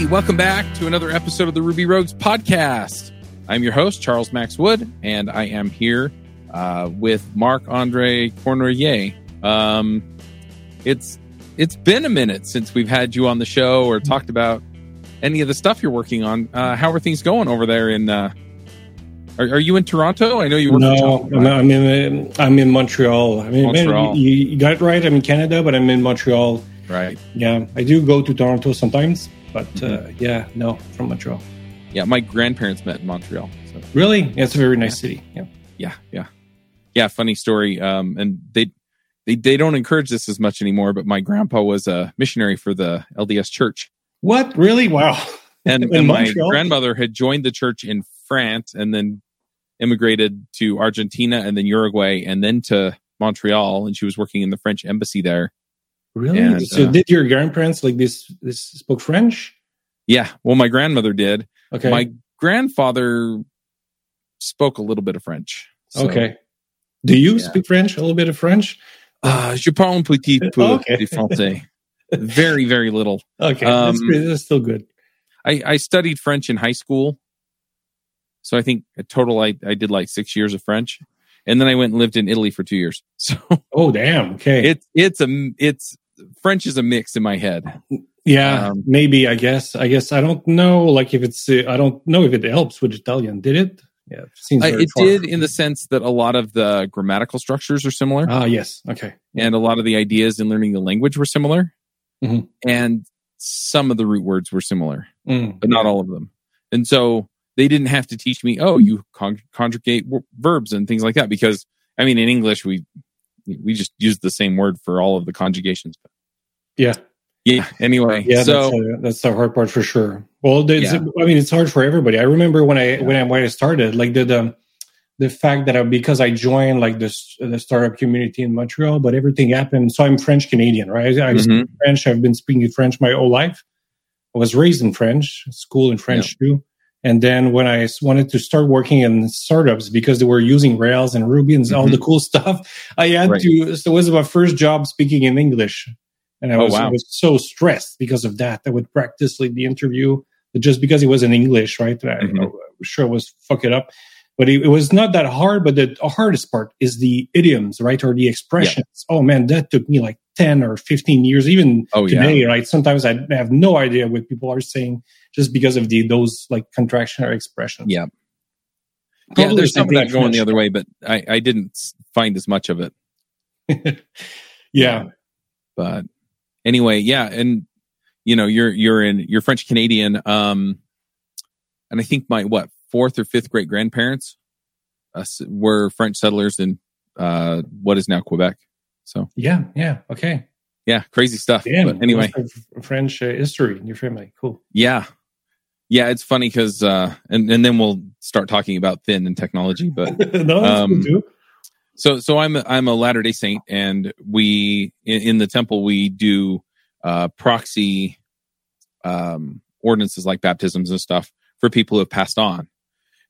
Hey, welcome back to another episode of the Ruby Rogues podcast. I'm your host, Charles Max Wood, and I am here uh, with Marc Andre Cournoyer. Um, it's it's been a minute since we've had you on the show or talked about any of the stuff you're working on. Uh, how are things going over there in? Uh, are, are you in Toronto? I know you work. No, I'm, I'm in I'm in Montreal. I mean, Montreal. You, you got it right. I'm in Canada, but I'm in Montreal. Right. Yeah, I do go to Toronto sometimes, but Mm-hmm. uh, yeah, no, from Montreal. Yeah, my grandparents met in Montreal. So Really, yeah, it's a very nice city. Yeah. yeah, yeah, yeah. Funny story. Um, and they they they don't encourage this as much anymore. But my grandpa was a missionary for the LDS Church. What? Really? Wow. and, and my grandmother had joined the church in France and then immigrated to Argentina and then Uruguay and then to Montreal and she was working in the French embassy there. Really? And, so, uh, did your grandparents like this? This spoke French? Yeah, well my grandmother did. Okay. My grandfather spoke a little bit of French. So, okay. Do you Yeah. speak French? A little bit of French? Uh, je parle un petit peu Okay. de français. Very, very little. Okay, Um, that's, that's still good. I, I studied French in high school. So I think a total I, I did like six years of French. And then I went and lived in Italy for two years. So Oh, damn. Okay. it's it's a it's French is a mix in my head. Yeah, Um, maybe. I guess. I guess. I don't know. Like if it's. Uh, I don't know if it helps with Italian. Did it? Yeah, it seems. I, very it did in the sense that a lot of the grammatical structures are similar, Ah, yes. Okay. and a lot of the ideas in learning the language were similar, Mhm. and some of the root words were similar, Mm. but not all of them. And so they didn't have to teach me, oh, you con- conjugate w- verbs and things like that, because I mean, in English we we just use the same word for all of the conjugations. Yeah. Yeah. Anyway, Yeah. so that's, uh, that's the hard part for sure. Well, Yeah. I mean, it's hard for everybody. I remember when I when I when I started, like the the, the fact that I, because I joined like this the startup community in Montreal, but everything happened. So I'm French Canadian, right? I Mhm. speak French. I've been speaking French my whole life. I was raised in French, school in French too. And then when I wanted to start working in startups because they were using Rails and Ruby and all Mhm. the cool stuff, I had Right. to. So it was my first job speaking in English, and I Oh, was, I was so stressed because of that. I would practice like the interview just because it was in English, right? Mhm. I was sure it was fuck it up. But it, it was not that hard. But the hardest part is the idioms, right, or the expressions. Oh man, that took me like ten or fifteen years, even Oh, yeah. today. Right? Sometimes I have no idea what people are saying just because of the those like contraction or expressions. Yeah. yeah, Probably there's the some of that going the other way, but I, I didn't find as much of it. yeah. But anyway, yeah, and you know, you're you're in you're French Canadian, um, and I think my what fourth or fifth great grandparents uh, were French settlers in uh, what is now Quebec. So Yeah. Yeah. Okay. yeah, crazy stuff. Damn. but anyway, you must have French uh, history in your family. Cool. yeah, yeah, it's funny because uh, and and then we'll start talking about thin and technology, but no, Um. So so i'm a, i'm a latter day saint and we in, in the temple we do uh proxy um ordinances like baptisms and stuff for people who have passed on.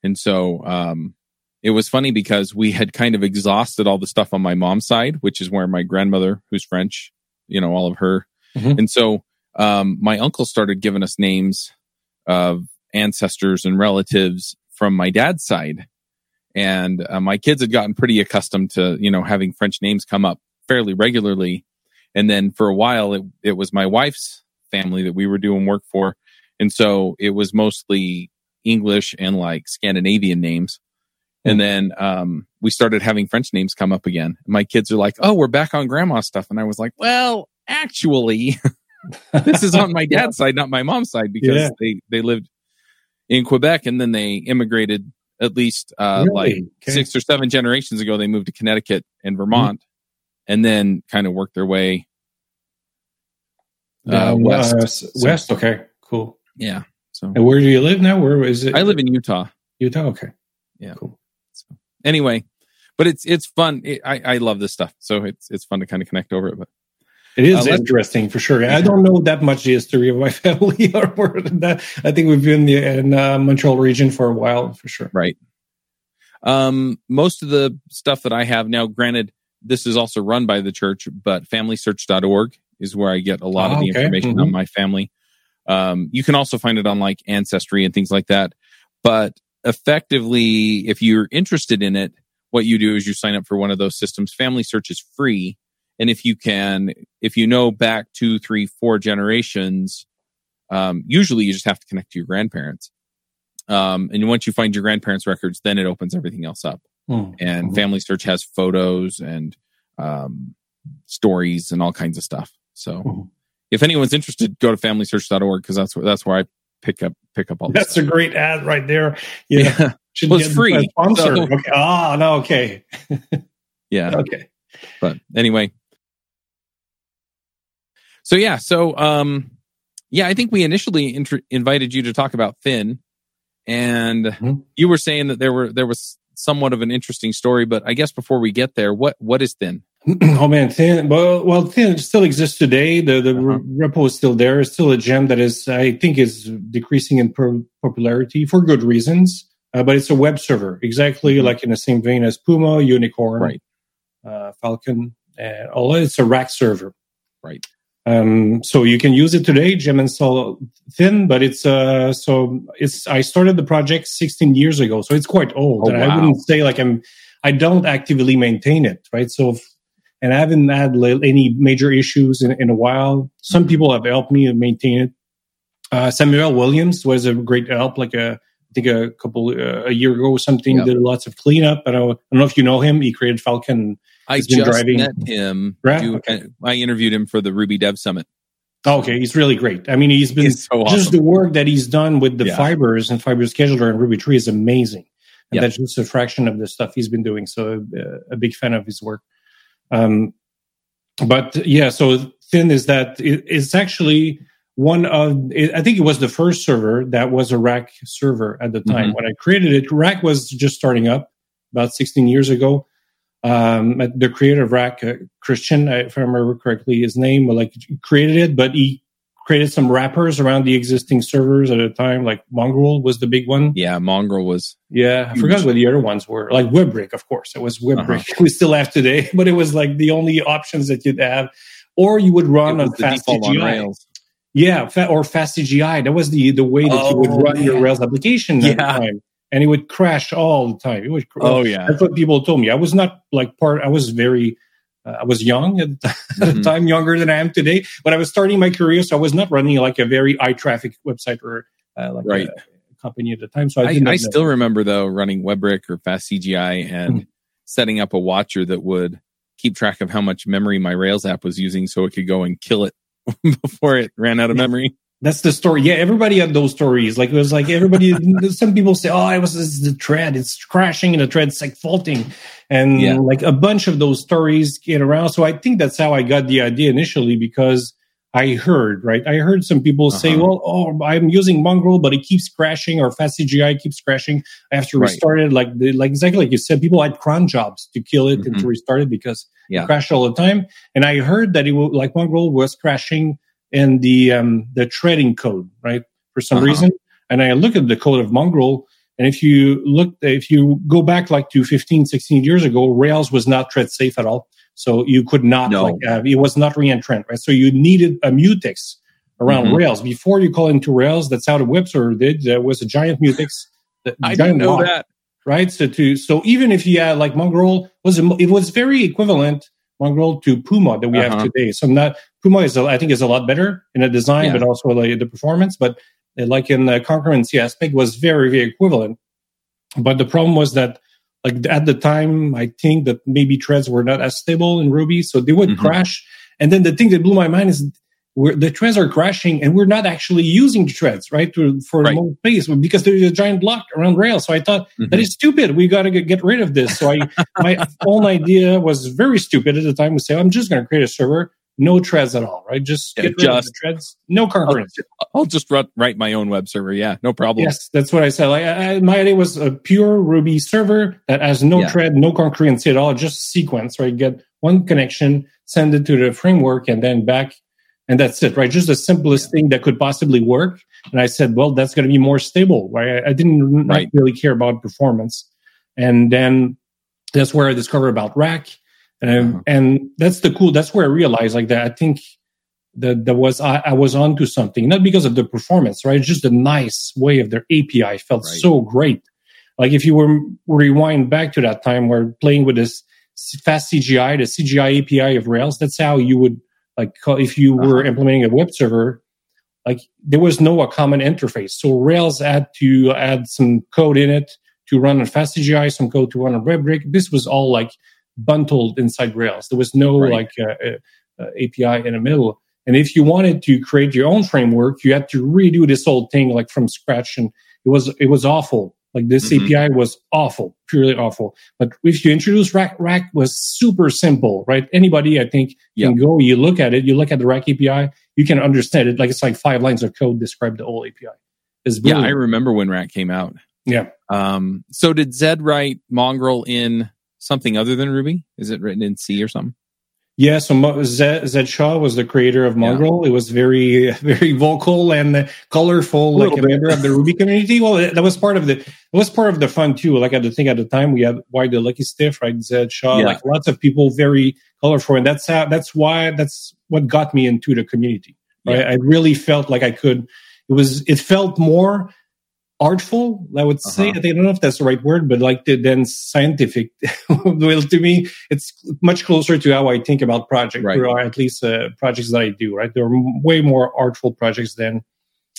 And so um it was funny because we had kind of exhausted all the stuff on my mom's side which is where my grandmother who's french you know all of her. Mhm. and so um my uncle started giving us names of ancestors and relatives from my dad's side and uh, my kids had gotten pretty accustomed to you know having french names come up fairly regularly. And then for a while it, it was my wife's family that we were doing work for. And so it was mostly english and like scandinavian names. And then um, we started having french names come up again. My kids are like oh we're back on grandma stuff. And i was like well actually this is on my dad's side not my mom's side because Yeah. they they lived in quebec and then they immigrated at least uh, Really? like Okay. six or seven generations ago they moved to connecticut and vermont and then kind of worked their way uh, Down, west. uh, s- west. Okay. Cool. yeah so And where do you live now? Where is it? i live in utah Utah. Okay. Yeah. Cool. so anyway but it's it's fun it, i i love this stuff so it's it's fun to kind of connect over it but It is Uh, interesting for sure. I don't know that much the history of my family or more than that. I think we've been in uh, Montreal region for a while for sure. right um most of the stuff that i have now granted this is also run by the church but familysearch.org is where i get a lot of Ah, the okay. information Mhm. on my family Um, you can also find it on like Ancestry and things like that. But effectively, if you're interested in it, what you do is you sign up for one of those systems. Family Search is free. And if you can, if you know back two, three, four generations, um, usually you just have to connect to your grandparents. Um, and once you find your grandparents' records, then it opens everything else up. Mm-hmm. And hmm. Family Search has photos and um, stories and all kinds of stuff. So mm-hmm. if anyone's interested, go to familysearch.org because that's where that's where I pick up pick up all. That's a great ad right there. Yeah. Should well, it's free. Sponsor. So, okay. Ah, no, okay. yeah. Okay. But anyway. So yeah, so um yeah, I think we initially invited you to talk about Thin and mm-hmm. you were saying that there were there was somewhat of an interesting story, but I guess before we get there, what what is Thin? oh man, Thin. Well, well, Thin still exists today. The the uh-huh. repo is still there. It's still a gem that is, I think, is decreasing in popularity for good reasons. Uh, but it's a web server, exactly mm-hmm. like in the same vein as Puma, Unicorn, right. uh, Falcon, and all. It's a rack server, right? Um, so you can use it today, gem install thin, but it's uh, so it's. I started the project 16 years ago, so it's quite old, oh, and wow. I wouldn't say like I'm. I don't actively maintain it, right? So, if, and I haven't had any major issues in, in a while. Some people have helped me maintain it. Uh, Samuel Williams was a great help, like a I think a couple uh, a year ago or something. Yep. Did lots of cleanup. But I I don't know if you know him. He created Falcon. I just driving. met him. Right? Do, okay. I interviewed him for the Ruby Dev Summit. Okay, he's really great. I mean, he's been he's so awesome. just the work that he's done with the yeah. fibers and fiber scheduler and Ruby Tree is amazing. And yep. that's just a fraction of the stuff he's been doing. So uh, a big fan of his work. Um, but yeah, so thin is that it, it's actually one of i think it was the first server that was a rack server at the time mm-hmm. when i created it rack was just starting up about 16 years ago um, the creator of rack uh, christian if i remember correctly his name like created it but he created some wrappers around the existing servers at a time like mongrel was the big one yeah mongrel was yeah i forgot what the other ones were like WEBrick of course it was WEBrick uh-huh. we still have today but it was like the only options that you'd have or you would run on fast CGI. Yeah, or fast CGI. That was the the way that oh, you would run man. your Rails application yeah. at the time, and it would crash all the time. It would. Oh yeah, that's what people told me. I was not like part. I was very. Uh, I was young at, mm-hmm. the time, younger than I am today. But I was starting my career, so I was not running like a very high traffic website or uh, like right. a company at the time. So I, I, I still remember though running WEBrick or Fast CGI and mm-hmm. setting up a watcher that would keep track of how much memory my Rails app was using, so it could go and kill it before it ran out of memory. That's the story. Yeah, everybody had those stories. Like it was like everybody. some people say, "Oh, it was the thread. It's crashing, and the thread's like faulting," and yeah. like a bunch of those stories get around. So I think that's how I got the idea initially because I heard right. I heard some people uh-huh. say, "Well, oh, I'm using Mongrel, but it keeps crashing, or Fast CGI keeps crashing." I have to restart right. it. Like the, like exactly like you said, people had cron jobs to kill it mm-hmm. and to restart it because yeah. it crashed all the time. And I heard that it was like Mongrel was crashing in the um, the threading code, right? For some uh-huh. reason. And I look at the code of Mongrel, and if you look, if you go back like to 15, 16 years ago, Rails was not thread safe at all. So you could not no. like uh, it was not reentrant, right? So you needed a mutex around mm-hmm. Rails before you call into Rails. That's how the web server did. There was a giant mutex. I didn't know lock, that. Right. So to so even if you had like Mongrel was it was very equivalent Mongrel to Puma that we uh-huh. have today. So not Puma is I think is a lot better in the design, yeah. but also like the performance. But uh, like in the concurrency aspect was very very equivalent. But the problem was that like at the time, I think that maybe threads were not as stable in Ruby, so they would mm-hmm. crash. And then the thing that blew my mind is the threads are crashing, and we're not actually using the threads right to, for right. more space because there's a giant block around Rails. So I thought mm-hmm. that is stupid. We got to get rid of this. So I my own idea was very stupid at the time. We say I'm just going to create a server no threads at all, right? Just yeah, get rid just, of the threads, no concurrency. I'll, I'll just run, write my own web server. Yeah, no problem. Yes, that's what I said. Like I, my idea was a pure Ruby server that has no yeah. thread, no concurrency at all, just sequence, right? Get one connection, send it to the framework, and then back, and that's it, right? Just the simplest thing that could possibly work. And I said, well, that's going to be more stable, right? I, didn't right. really care about performance, and then that's where I discovered about Rack and uh-huh. and that's the cool. That's where I realized like that. I think that that was I, I was onto something, not because of the performance, right? Just the nice way of their API felt right. so great. Like if you were rewind back to that time where playing with this fast CGI, the CGI API of Rails, that's how you would like if you were uh-huh. implementing a web server, like there was no a common interface. So Rails had to add some code in it to run on fast CGI, some code to run on WEBrick. This was all like bundled inside Rails. There was no right. like uh, uh, uh API in the middle. And if you wanted to create your own framework, you had to redo this whole thing like from scratch, and it was it was awful. Like this mm-hmm. API was awful, purely awful. But if you introduce Rack, Rack was super simple, right? Anybody, I think, can go. You look at it, you look at the Rack API, you can understand it. Like it's like five lines of code describe the whole API. It's yeah, I remember when Rack came out. Yeah. Um. So did Zed write Mongrel in something other than Ruby? Is it written in C or something? Yeah, so Zed, Zed Shaw was the creator of Mongrel. Yeah. It was very, very vocal and colorful, like a member of the Ruby community. Well, that was part of the, it was part of the fun too. Like I think at the time we had Why the Lucky Stiff, right? Zed Shaw, yeah. like lots of people, very colorful, and that's how, that's why, that's what got me into the community. Right? Yeah. I really felt like I could. It was, it felt more artful i would say uh-huh. i don't know if that's the right word but like the, then scientific well to me it's much closer to how i think about projects right. or at least uh, projects that i do right there are way more artful projects than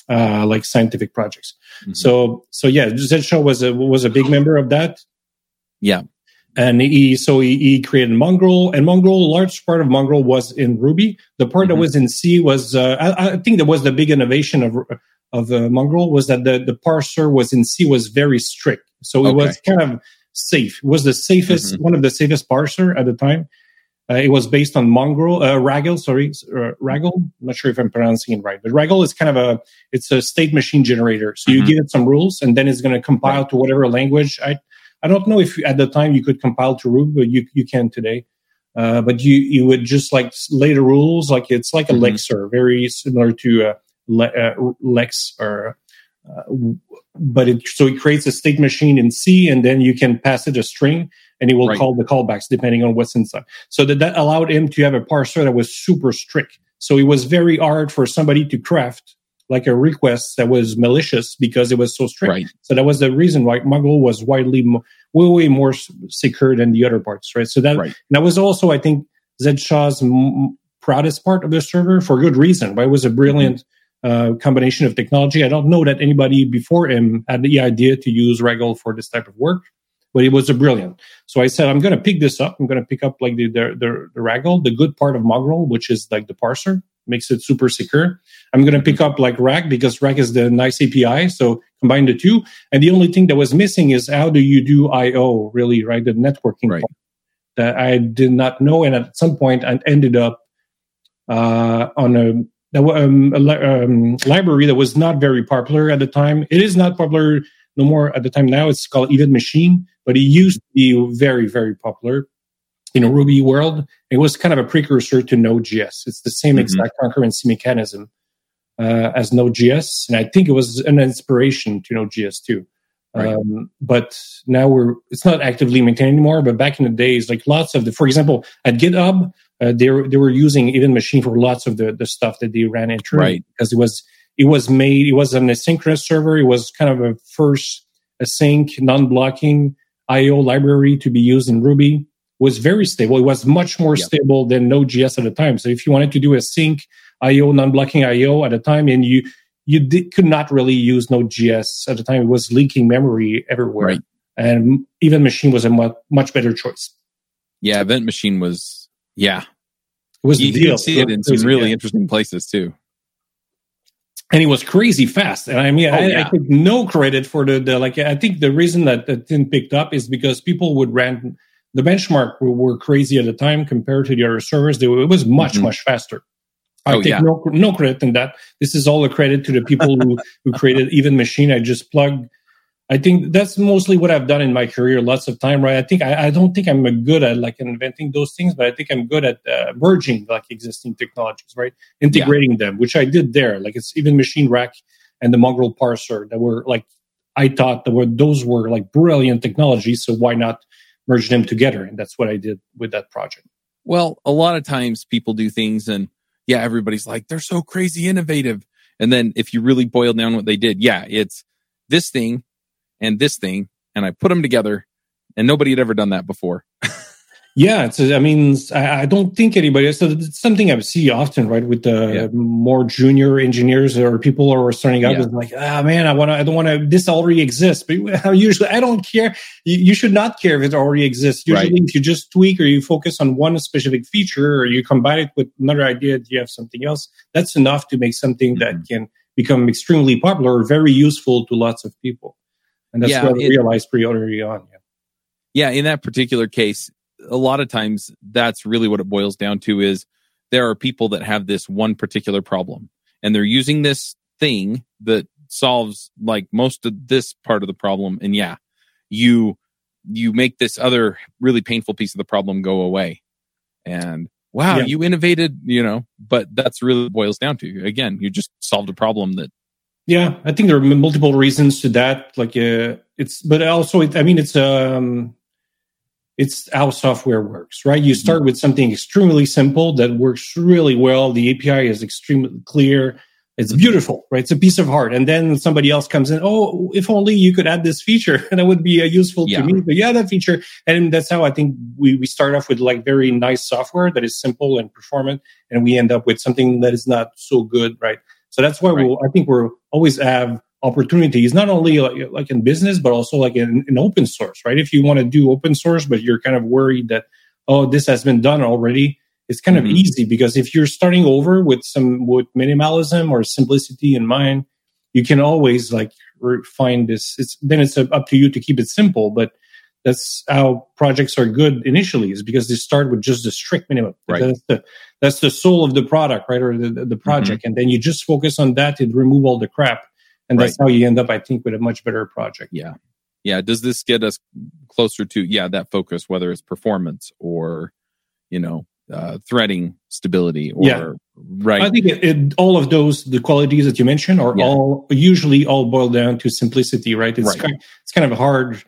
uh, like scientific projects mm-hmm. so so yeah Zed Shaw was a was a big member of that yeah and he so he, he, created mongrel and mongrel large part of mongrel was in ruby the part mm-hmm. that was in c was uh, I, I, think that was the big innovation of of uh, Mongrel was that the, the parser was in C was very strict. So it okay. was kind of safe. It was the safest, mm-hmm. one of the safest parser at the time. Uh, it was based on Mongrel, uh, Ragel, sorry, uh, Ragel. I'm not sure if I'm pronouncing it right, but Ragel is kind of a, it's a state machine generator. So mm-hmm. you give it some rules and then it's going to compile right. to whatever language. I, I don't know if at the time you could compile to Ruby, but you, you can today. Uh, but you, you would just like lay the rules, like it's like a mm-hmm. Elixir, very similar to, uh, uh, Lex or uh, but it so it creates a state machine in C, and then you can pass it a string, and it will right. call the callbacks depending on what's inside. So that that allowed him to have a parser that was super strict. So it was very hard for somebody to craft like a request that was malicious because it was so strict. Right. So that was the reason why Mongrel was widely way way more secure than the other parts. Right. So that right. that was also I think Zed Shaw's m- proudest part of the server for good reason. Why it was a brilliant. Mm-hmm uh, combination of technology. I don't know that anybody before him had the idea to use Ragel for this type of work, but it was a brilliant. So I said, I'm going to pick this up. I'm going to pick up like the, the, the, the Ragel, the good part of Mongrel, which is like the parser, makes it super secure. I'm going to pick up like Rack because Rack is the nice API. So combine the two. And the only thing that was missing is how do you do IO really, right? The networking right. that I did not know. And at some point I ended up uh, on a um, a um, library that was not very popular at the time. It is not popular no more at the time now. It's called Event Machine, but it used to be very, very popular in a Ruby world. It was kind of a precursor to Node.js. It's the same mm-hmm. exact concurrency mechanism uh, as Node.js, and I think it was an inspiration to Node.js too. Right. Um, but now we're it's not actively maintained anymore. But back in the days, like lots of the, for example, at GitHub, uh, they were, they were using Event Machine for lots of the, the stuff that they ran into right. because it was it was made it was an asynchronous server. It was kind of a first async non-blocking IO library to be used in Ruby. It was very stable. It was much more yep. stable than Node.js at the time. So if you wanted to do async IO non-blocking IO at the time, and you you did, could not really use Node.js at the time, it was leaking memory everywhere. Right. And Event Machine was a much, much better choice. Yeah, Event Machine was yeah, it was you, the deal. see it in some really yeah. interesting places too. And it was crazy fast. And I mean, oh, I, yeah. I, take no credit for the, the like. I think the reason that it didn't picked up is because people would run the benchmark were, were, crazy at the time compared to the other servers. They it was much mm-hmm. much faster. I oh, take yeah. no no credit in that. This is all a credit to the people who who created Event Machine. I just plug I think that's mostly what I've done in my career. Lots of time, right? I think I, I don't think I'm good at like inventing those things, but I think I'm good at uh, merging like existing technologies, right? Integrating yeah. them, which I did there. Like it's Event Machine Rack and the Mongrel parser that were like I thought that were those were like brilliant technologies. So why not merge them together? And that's what I did with that project. Well, a lot of times people do things and yeah, everybody's like, they're so crazy innovative. And then if you really boil down what they did, yeah, it's this thing and this thing. And I put them together and nobody had ever done that before. Yeah, it's. I mean, I, I don't think anybody. So it's something I see often, right, with the yeah. more junior engineers or people who are starting out. Yeah. Like, ah, oh, man, I want to. I don't want to. This already exists, but usually I don't care. You, you, should not care if it already exists. Usually, right. if you just tweak or you focus on one specific feature or you combine it with another idea, you have something else. That's enough to make something mm-hmm. that can become extremely popular or very useful to lots of people. And that's yeah, what I realized pretty early on. Yeah. Yeah, in that particular case, a lot of times that's really what it boils down to is there are people that have this one particular problem and they're using this thing that solves like most of this part of the problem and yeah you you make this other really painful piece of the problem go away and wow yeah. you innovated you know but that's really boils down to again you just solved a problem that yeah i think there are multiple reasons to that like uh, it's but also it, i mean it's um it's how software works, right? You start with something extremely simple that works really well. The API is extremely clear. It's beautiful, right? It's a piece of art. And then somebody else comes in. Oh, if only you could add this feature and it would be uh, useful yeah. to me. But yeah, that feature. And that's how I think we, we start off with like very nice software that is simple and performant. And we end up with something that is not so good, right? So that's why right. we'll, I think we're always have opportunities, not only like, like in business, but also like in, in open source, right? If you want to do open source, but you're kind of worried that, oh, this has been done already, it's kind mm-hmm. of easy because if you're starting over with some with minimalism or simplicity in mind, you can always like find this. It's then it's up to you to keep it simple, but that's how projects are good initially is because they start with just the strict minimum. Right. That's the, that's the soul of the product, right? Or the, the mm-hmm. project. Mm-hmm. And then you just focus on that and remove all the crap and that's right. how you end up i think with a much better project yeah yeah does this get us closer to yeah that focus whether it's performance or you know uh, threading stability or yeah. right i think it, it, all of those the qualities that you mentioned are yeah. all usually all boil down to simplicity right it's right. kind it's kind of hard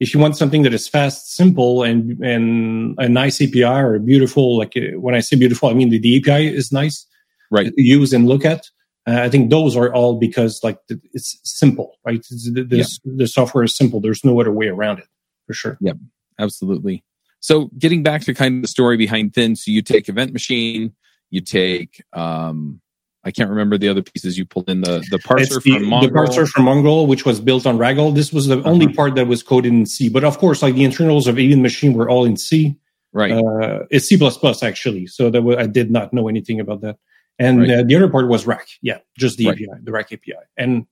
if you want something that is fast simple and and a nice api or beautiful like uh, when i say beautiful i mean the, the api is nice right to use and look at uh, I think those are all because like it's simple, right? This, yeah. The software is simple. There's no other way around it for sure. Yep, absolutely. So getting back to kind of the story behind Thin, so you take Event Machine, you take um, I can't remember the other pieces you pulled in the the parser the, from Mongo. The parser from Mongo, which was built on Ragel. This was the uh-huh. only part that was coded in C. But of course, like the internals of Event Machine were all in C. Right. Uh, it's C plus actually. So that was, I did not know anything about that and right. uh, the other part was rack yeah just the right. api the rack api and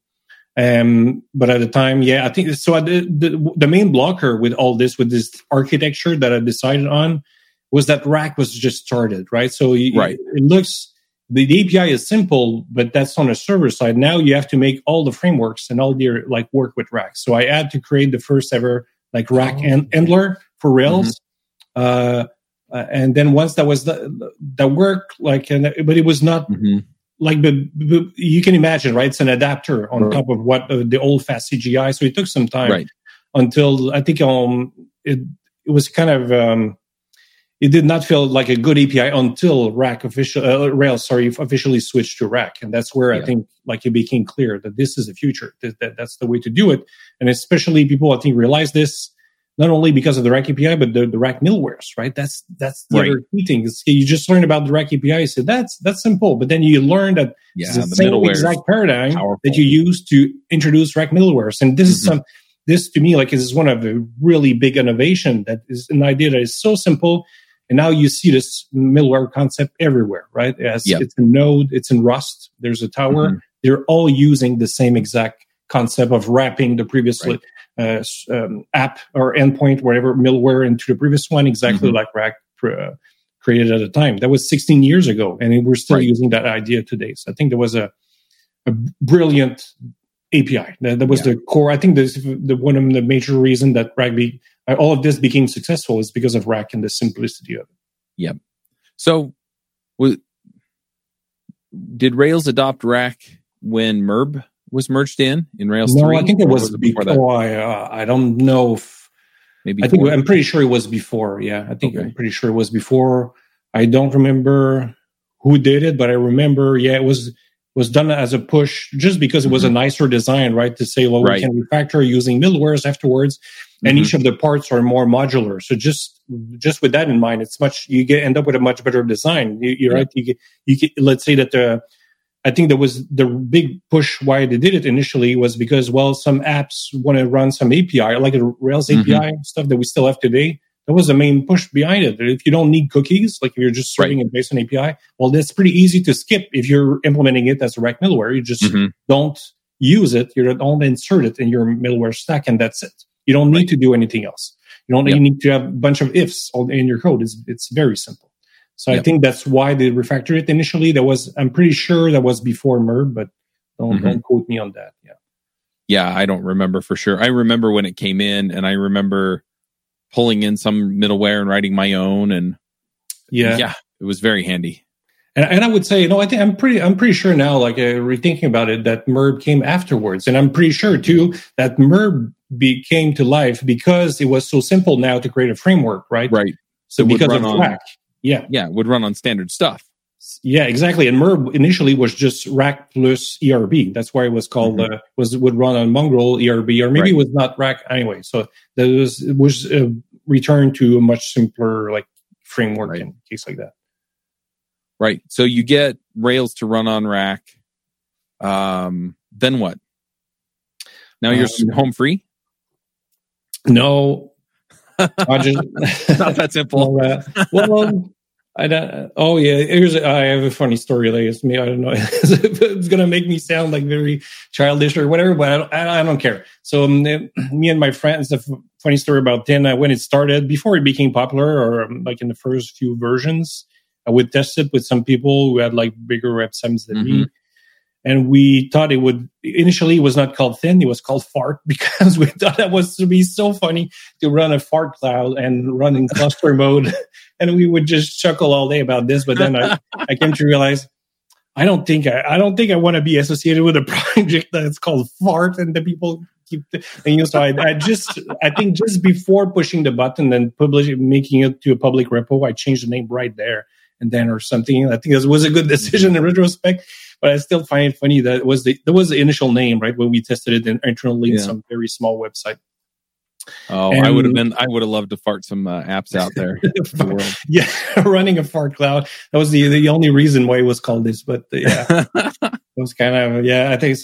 um but at the time yeah i think so the, the, the main blocker with all this with this architecture that i decided on was that rack was just started right so right. It, it looks the, the api is simple but that's on a server side now you have to make all the frameworks and all your like work with rack so i had to create the first ever like rack oh. and handler for rails mm-hmm. uh uh, and then once that was the, the work, like, and, but it was not mm-hmm. like, but, but, you can imagine, right? It's an adapter on right. top of what uh, the old fast CGI. So it took some time right. until I think um, it, it was kind of, um, it did not feel like a good API until Rack official uh, Rails, sorry, officially switched to Rack, and that's where yeah. I think like it became clear that this is the future. That, that, that's the way to do it, and especially people I think realize this not only because of the Rack API, but the, the Rack middlewares, right? That's that's the right. other key thing. Is you just learned about the Rack API, you say that's that's simple, but then you learn that yeah, the, the same exact paradigm powerful. that you use to introduce Rack middlewares, and this mm-hmm. is some this to me like is one of the really big innovation that is an idea that is so simple, and now you see this middleware concept everywhere, right? As yep. it's a node, it's in Rust. There's a tower. Mm-hmm. They're all using the same exact concept of wrapping the previous right uh, um, app or endpoint, whatever middleware into the previous one, exactly mm-hmm. like Rack uh, created at the time. That was 16 years ago, and we're still right. using that idea today. So I think there was a, a brilliant API. That, that was yeah. the core. I think this the one of the major reason that Rack be, uh, all of this became successful is because of Rack and the simplicity of it. Yep. So, did Rails adopt Rack when MERB was merged in in Rails no, 3? I think it was, was it before, before I, uh, I don't know if maybe I think I'm pretty sure it was before. Yeah, I think okay. I'm pretty sure it was before. I don't remember who did it, but I remember, yeah, it was was done as a push just because it was mm-hmm. a nicer design, right? To say, well, right. we can refactor using middlewares afterwards, and mm-hmm. each of the parts are more modular. So just just with that in mind, it's much you get end up with a much better design. You, are right. You, get, you get, let's say that the I think there was the big push why they did it initially was because well, some apps want to run some API like the Rails API mm-hmm. stuff that we still have today. That was the main push behind it. If you don't need cookies, like if you're just serving right. it based on API, well, that's pretty easy to skip if you're implementing it as a Rack middleware. You just mm-hmm. don't use it. You don't insert it in your middleware stack, and that's it. You don't need right. to do anything else. You don't yep. need to have a bunch of ifs in your code. It's it's very simple. So yep. I think that's why they refactored it initially. That was I'm pretty sure that was before MERB, but don't mm-hmm. don't quote me on that. Yeah. Yeah, I don't remember for sure. I remember when it came in, and I remember pulling in some middleware and writing my own, and yeah, yeah, it was very handy. And, and I would say, you know, I think I'm pretty, I'm pretty sure now, like uh, rethinking about it, that MERB came afterwards, and I'm pretty sure too that MERB became to life because it was so simple now to create a framework, right? Right. So because of on, Rack, yeah, yeah, would run on standard stuff. Yeah, exactly. And MERB initially was just Rack plus ERB. That's why it was called mm-hmm. uh, was would run on Mongrel ERB, or maybe right. it was not Rack anyway. So that was it was a return to a much simpler like framework right. in case like that. Right. So you get Rails to run on Rack. Um, then what? Now you're um, home free. No, I just not that simple. well, um, I don't. Oh yeah, here's. A, I have a funny story. Like it's me. I don't know. it's gonna make me sound like very childish or whatever, but I don't, I don't care. So um, me and my friends. The f- funny story about Thin uh, when it started before it became popular, or um, like in the first few versions, I would test it with some people who had like bigger websites than mm-hmm. me and we thought it would initially it was not called thin it was called fart because we thought that was to be so funny to run a fart cloud and run in cluster mode. And we would just chuckle all day about this but then i, I came to realize i don't think I, I don't think i want to be associated with a project that's called fart and the people keep and you know so I, I just i think just before pushing the button and publishing making it to a public repo i changed the name right there and then or something. I think it was a good mm-hmm. decision in retrospect but I still find it funny that was the that was the initial name, right? When we tested it in, internally yeah. in some very small website. Oh, and, I would have been. I would have loved to fart some uh, apps out there. the yeah, running a fart cloud. That was the the only reason why it was called this. But uh, yeah, it was kind of yeah. I think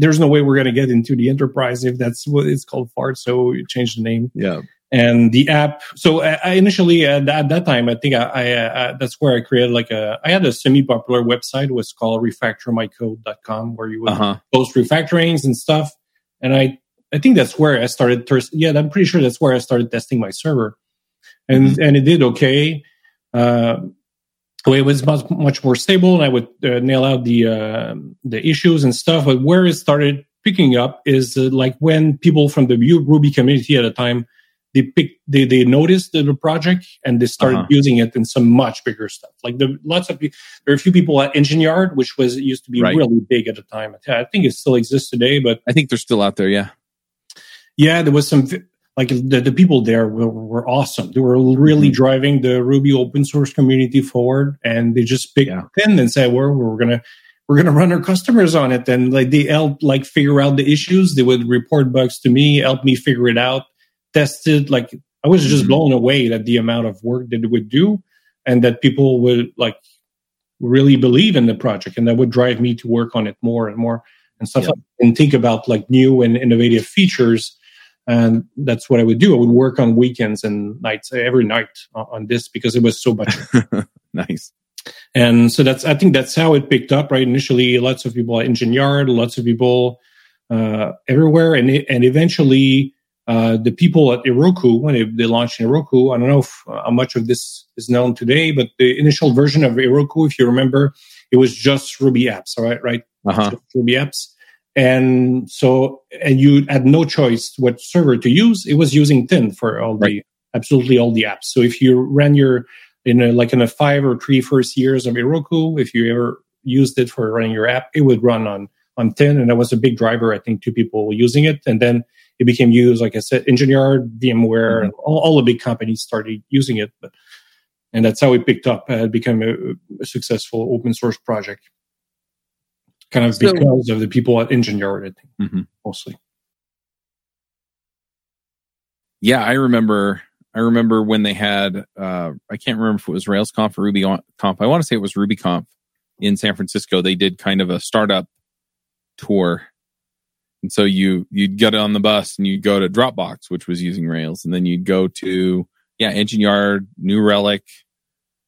there's no way we're going to get into the enterprise if that's what it's called fart. So we changed the name. Yeah and the app so I, initially at, at, that time i think I, I uh, that's where i created like a i had a semi-popular website it was called refactormycode.com where you would uh-huh. post refactorings and stuff and i i think that's where i started th- yeah i'm pretty sure that's where i started testing my server and mm-hmm. and it did okay uh it was much, much more stable and i would uh, nail out the uh, the issues and stuff but where it started picking up is uh, like when people from the ruby community at the time they picked they they noticed the, project and they started uh-huh. using it in some much bigger stuff. Like the lots of there are a few people at Engine Yard, which was used to be right. really big at the time. I think it still exists today, but I think they're still out there. Yeah, yeah. There was some like the, the people there were, were awesome. They were really mm-hmm. driving the Ruby open source community forward, and they just picked yeah. in and said, "We're we're gonna." We're gonna run our customers on it, and like they helped like figure out the issues. They would report bugs to me, help me figure it out tested like i was just mm-hmm. blown away at the amount of work that it would do and that people would like really believe in the project and that would drive me to work on it more and more and stuff and think about like new and innovative features. And that's what i would do. I would work on weekends and nights every night on this because it was so much nice. And so that's i think that's how it picked up right? Initially lots of people at engine yard lots of people uh, everywhere and it, and eventually uh, the people at Heroku, when they, they launched Heroku, I don't know if, uh, how much of this is known today, but the initial version of Heroku, if you remember, it was just Ruby apps, all right, right? Uh-huh. Ruby apps. And so, and you had no choice what server to use. It was using Thin for all right. the, absolutely all the apps. So if you ran your, in a, like in a five or three first years of Heroku, if you ever used it for running your app, it would run on, on Thin. And that was a big driver, I think, to people using it. And then it became used, like I said, Engine Yard, VMware, mm-hmm. all, all, the big companies started using it. But and that's how it picked up. Uh, it became a, a, successful open source project, kind of so, because of the people at Engine Yard, I think, mm-hmm. mostly. Yeah, I remember. I remember when they had. Uh, I can't remember if it was RailsConf or RubyConf. I want to say it was RubyConf in San Francisco. They did kind of a startup tour and so you you'd get on the bus and you'd go to Dropbox, which was using Rails, and then you'd go to yeah Engine Yard, New Relic.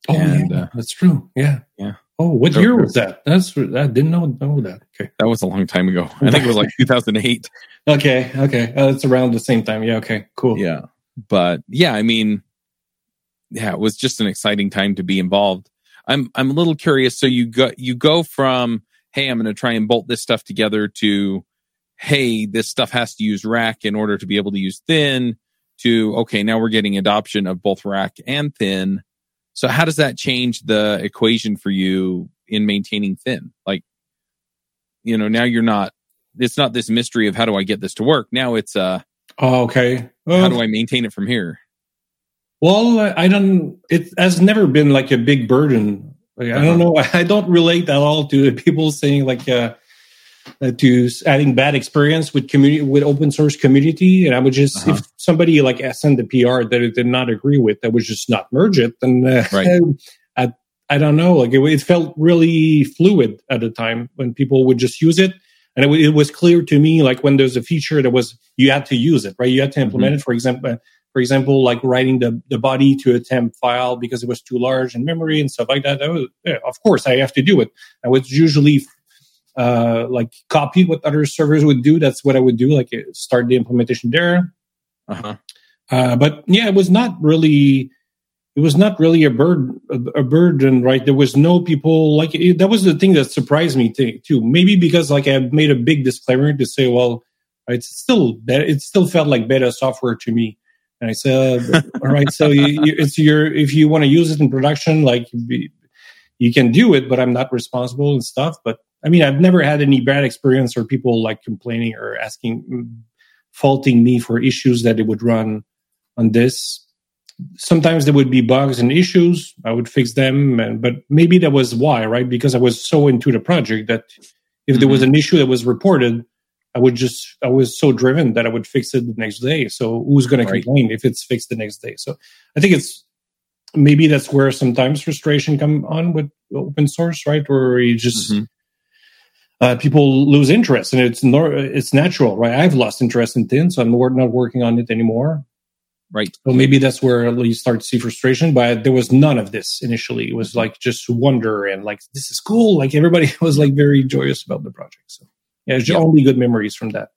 Oh and, yeah, uh, that's true. Yeah, yeah. Oh, what year was that? That's I didn't know know that. Okay, that was a long time ago. I think it was like 2008. okay, okay, uh, it's around the same time. Yeah, okay, cool. Yeah, but yeah, I mean, yeah, it was just an exciting time to be involved. I'm I'm a little curious. So you go you go from hey, I'm going to try and bolt this stuff together to hey, this stuff has to use rack in order to be able to use thin to, okay, now we're getting adoption of both rack and thin. So how does that change the equation for you in maintaining thin? Like, you know, now you're not, it's not this mystery of how do I get this to work. Now it's, uh, oh, okay. Well, how do I maintain it from here? Well, I don't, it has never been like a big burden. Like, uh-huh. I don't know. I don't relate at all to people saying like, uh, uh, to having bad experience with community with open source community. And i would just uh-huh. if somebody like send the pr that it did not agree with i would just not merge it and uh, right. I, I don't know. Like it, it, felt really fluid at the time when people would just use it. And it, it, was clear to me like when there's a feature that was you had to use it right? You had to implement mm-hmm. it. For example for example like writing the, the body to a temp file because it was too large in memory and stuff like that, that was, yeah, of course i have to do it. I was usually uh, like copy what other servers would do. That's what I would do, like uh, start the implementation there. Uh-huh. Uh, but yeah, it was not really. It was not really a bird a, a burden, right? There was no people like it, that. Was the thing that surprised me too. Maybe because like I made a big disclaimer to say, well, it's still it still felt like beta software to me. And I said, all right, so you, you, it's your if you want to use it in production, like you can do it, but I'm not responsible and stuff. But I mean, I've never had any bad experience or people like complaining or asking, faulting me for issues that it would run on this. Sometimes there would be bugs and issues. I would fix them, and, but maybe that was why, right? Because I was so into the project that if mm-hmm. there was mm-hmm. an issue that was reported, I would just I was so driven that I would fix it the next day. So who's going right. to complain if it's fixed the next day? So I think it's maybe that's where sometimes frustration come on with open source, right? Or you just mm-hmm uh, people lose interest, and it's nor- it's natural, right? I've lost interest in thin, so I'm not working on it anymore. Right. So maybe that's where you start to see frustration. But there was none of this initially. It was like just wonder and like this is cool. Like everybody was like very joyous about the project. So yeah, it's yeah. only good memories from that.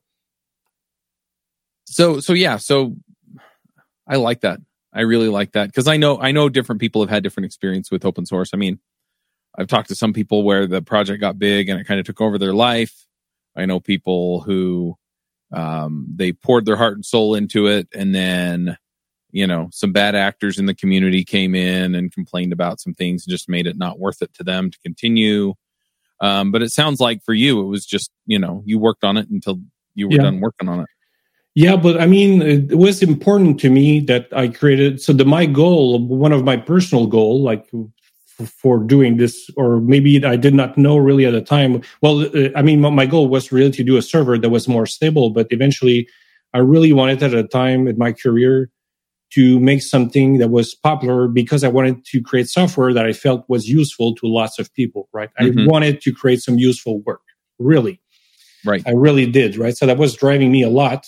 So so yeah, so I like that. I really like that because I know I know different people have had different experience with open source. I mean, I've talked to some people where the project got big and it kind of took over their life. I know people who um, they poured their heart and soul into it, and then you know some bad actors in the community came in and complained about some things and just made it not worth it to them to continue. Um, but it sounds like for you, it was just you know you worked on it until you were yeah. done working on it. Yeah, but I mean, it was important to me that I created. So the my goal, one of my personal goal, like for doing this or maybe i did not know really at the time. Well uh, i mean my goal was really to do a server that was more stable but eventually i really wanted at a time in my career to make something that was popular because i wanted to create software that i felt was useful to lots of people right? Mm-hmm. i wanted to create some useful work really. Right. I really did right? So that was driving me a lot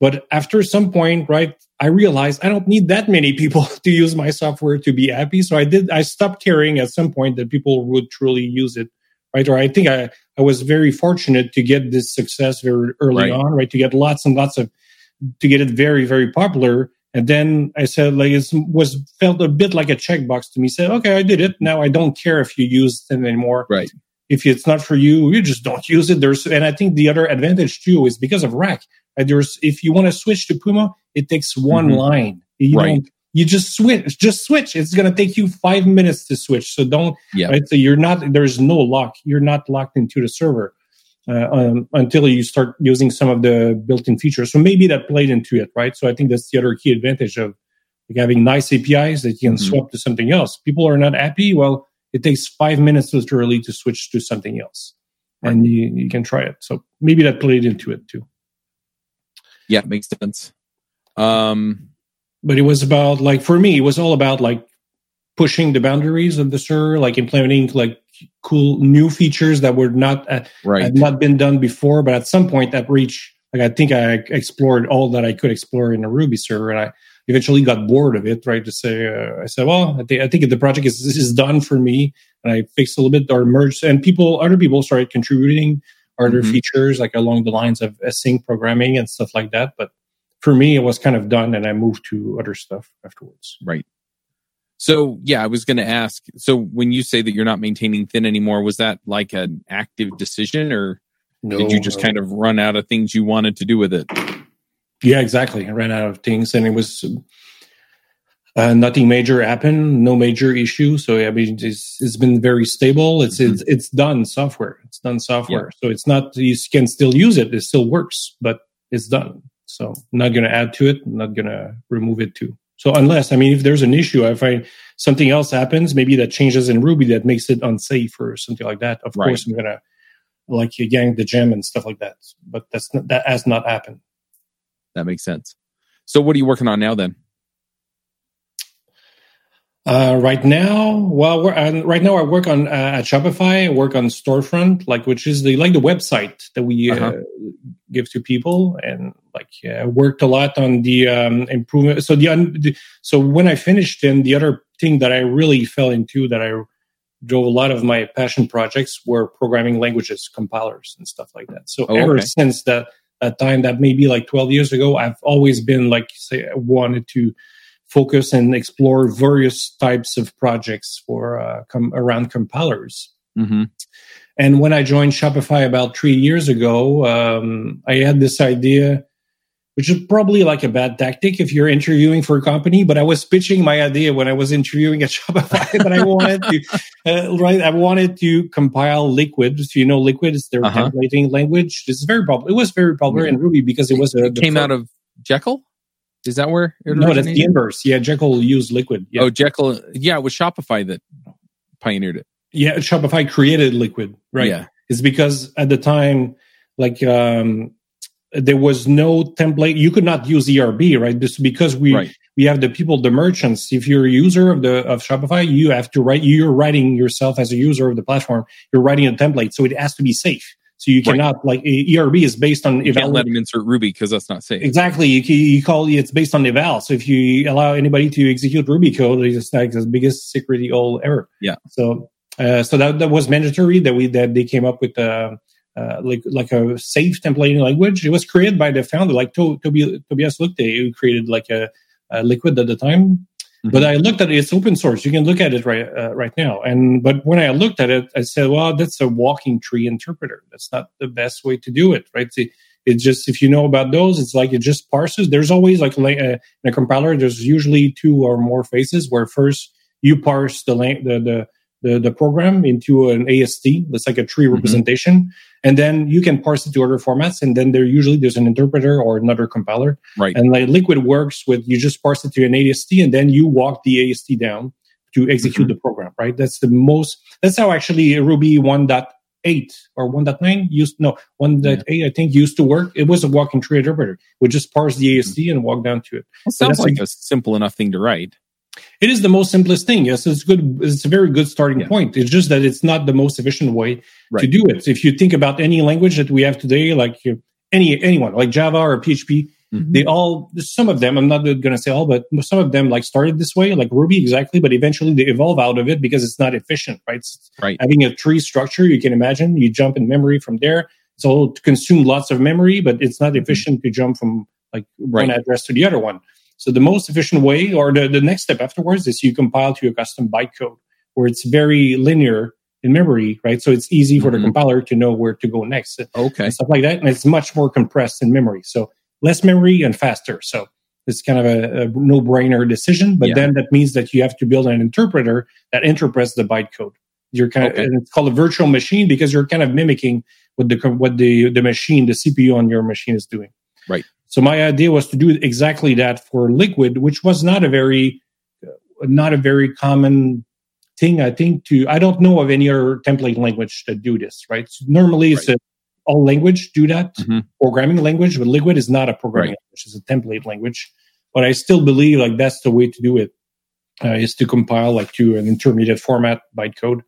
but after some point right I realized I don't need that many people to use my software to be happy. So I did, I stopped caring at some point that people would truly use it. Right. Or I think I, I was very fortunate to get this success very early right. on, right? To get lots and lots of, to get it very, very popular. And then I said, like, it was felt a bit like a checkbox to me. Said, okay, I did it. Now I don't care if you use it anymore. Right. If it's not for you, you just don't use it. There's, and I think the other advantage too is because of Rack. There's, if you want to switch to Puma, it takes one mm-hmm. line. You right. You just switch. Just switch. It's going to take you five minutes to switch. So don't. Yeah. Right. So you're not. There's no lock. You're not locked into the server uh, um, until you start using some of the built-in features. So maybe that played into it, right? So I think that's the other key advantage of like having nice APIs that you can mm-hmm. swap to something else. People are not happy. Well, it takes five minutes literally to switch to something else, right. and you, you can try it. So maybe that played into it too. Yeah, makes sense. Um, but it was about like for me, it was all about like pushing the boundaries of the server, like implementing like cool new features that were not uh, right. had not been done before. But at some point, that reached like I think I explored all that I could explore in a Ruby server, and I eventually got bored of it. Right to say, uh, I said, well, I think I think the project is this is done for me, and I fixed a little bit or merged, and people, other people started contributing other mm-hmm. features like along the lines of async programming and stuff like that. But for me, it was kind of done, and I moved to other stuff afterwards. Right. So yeah, I was going to ask. So when you say that you're not maintaining thin anymore, was that like an active decision, or no, did you just no. kind of run out of things you wanted to do with it? Yeah, exactly. I ran out of things, and it was uh, nothing major happened, no major issue. So I mean, it's, it's been very stable. It's mm-hmm. it's it's done software. It's done software. Yeah. So it's not you can still use it. It still works, but it's done. So not going to add to it. Not going to remove it too. So unless, I mean, if there's an issue, if I something else happens, maybe that changes in Ruby that makes it unsafe or something like that. Of right. course, I'm going to like you gang the gem and stuff like that. But that's not, that has not happened. That makes sense. So what are you working on now then? Uh, right now, well, right now I work on uh, at Shopify. I work on Storefront, like which is the like the website that we uh, uh-huh. give to people, and like yeah, I worked a lot on the um, improvement. So the, the so when I finished them, the other thing that I really fell into that I drove a lot of my passion projects were programming languages, compilers, and stuff like that. So oh, ever okay. since that that time, that maybe like twelve years ago, I've always been like say I wanted to focus and explore various types of projects for uh, com- around compilers. Mm-hmm. And when I joined Shopify about three years ago, um, I had this idea, which is probably like a bad tactic if you're interviewing for a company. But I was pitching my idea when I was interviewing at Shopify that I wanted to, uh, right? I wanted to compile Liquid. So you know, Liquid is their uh-huh. templating language. It's very popular. It was very popular in Ruby because it was a, it came out of Jekyll. Is that where it No, that's the inverse. Yeah, Jekyll used Liquid. Yeah. Oh, Jekyll. Yeah, it was Shopify that pioneered it. Yeah, Shopify created Liquid, right? Yeah. It's because at the time, like, um, there was no template. You could not use ERB, right? Just because we right. we have the people, the merchants. If you're a user of the of Shopify, you have to write. You're writing yourself as a user of the platform. You're writing a template, so it has to be safe. So you cannot right. like ERB is based on you eval. can't let them insert Ruby because that's not safe. Exactly. You, you call it's based on eval. So if you allow anybody to execute Ruby code, it's like the biggest security hole ever. Yeah. So uh, so that that was mandatory that we that they came up with uh, uh, like like a safe templating language. It was created by the founder, like to, Toby, Tobias Lütke, who created like a, a Liquid at the time. But I looked at it; it's open source. You can look at it right uh, right now. And but when I looked at it, I said, "Well, that's a walking tree interpreter. That's not the best way to do it, right?" See, it just if you know about those, it's like it just parses. There's always like uh, in a compiler. There's usually two or more phases where first you parse the the the the, the program into an AST. That's like a tree mm-hmm. representation. And then you can parse it to other formats. And then there usually there's an interpreter or another compiler. Right. And like Liquid works with you just parse it to an AST and then you walk the AST down to execute mm-hmm. the program, right? That's the most, that's how actually Ruby 1.8 or 1.9 used, no, 1.8 yeah. I think used to work. It was a walking tree interpreter. We just parse the AST mm-hmm. and walk down to it. Well, sounds like a simple enough thing to write. It is the most simplest thing. Yes, it's good. It's a very good starting yeah. point. It's just that it's not the most efficient way right. to do it. If you think about any language that we have today, like any anyone, like Java or PHP, mm-hmm. they all some of them. I'm not going to say all, but some of them like started this way, like Ruby exactly. But eventually they evolve out of it because it's not efficient, right? It's right. Having a tree structure, you can imagine you jump in memory from there. So all to consume lots of memory, but it's not mm-hmm. efficient mm-hmm. to jump from like right. one address to the other one. So the most efficient way or the, the next step afterwards is you compile to your custom bytecode where it's very linear in memory, right? So it's easy for mm-hmm. the compiler to know where to go next. Okay. stuff like that. And it's much more compressed in memory. So less memory and faster. So it's kind of a, a no brainer decision. But yeah. then that means that you have to build an interpreter that interprets the bytecode. You're kind okay. of, and it's called a virtual machine because you're kind of mimicking what the, what the, the machine, the CPU on your machine is doing. Right. So my idea was to do exactly that for Liquid, which was not a very, not a very common thing. I think to I don't know of any other template language that do this. Right. So normally, right. it's a, all language do that mm-hmm. programming language, but Liquid is not a programming right. language; it's a template language. But I still believe like that's the way to do it uh, is to compile like to an intermediate format bytecode.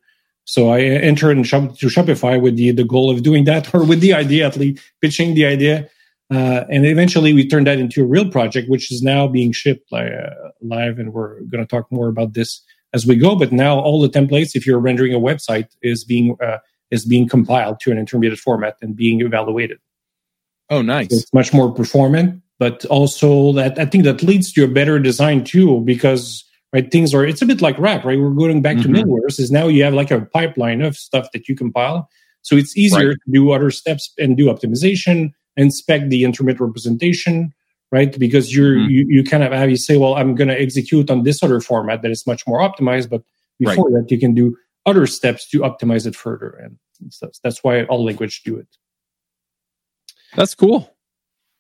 So I entered in Shop- to Shopify with the, the goal of doing that, or with the idea at least pitching the idea. Uh, and eventually we turned that into a real project, which is now being shipped uh, live. And we're going to talk more about this as we go. But now all the templates, if you're rendering a website, is being uh, is being compiled to an intermediate format and being evaluated. Oh, nice! So it's much more performant, but also that I think that leads to a better design too, because right? Things are, it's a bit like Rack, right? We're going back mm-hmm. to middlewares is now you have like a pipeline of stuff that you compile. So it's easier right. to do other steps and do optimization, inspect the intermediate representation, right? Because you're, mm-hmm. you, you kind of have, you say, well, I'm going to execute on this other format that is much more optimized. But before right. that, you can do other steps to optimize it further. And that's, that's why all language do it. That's cool.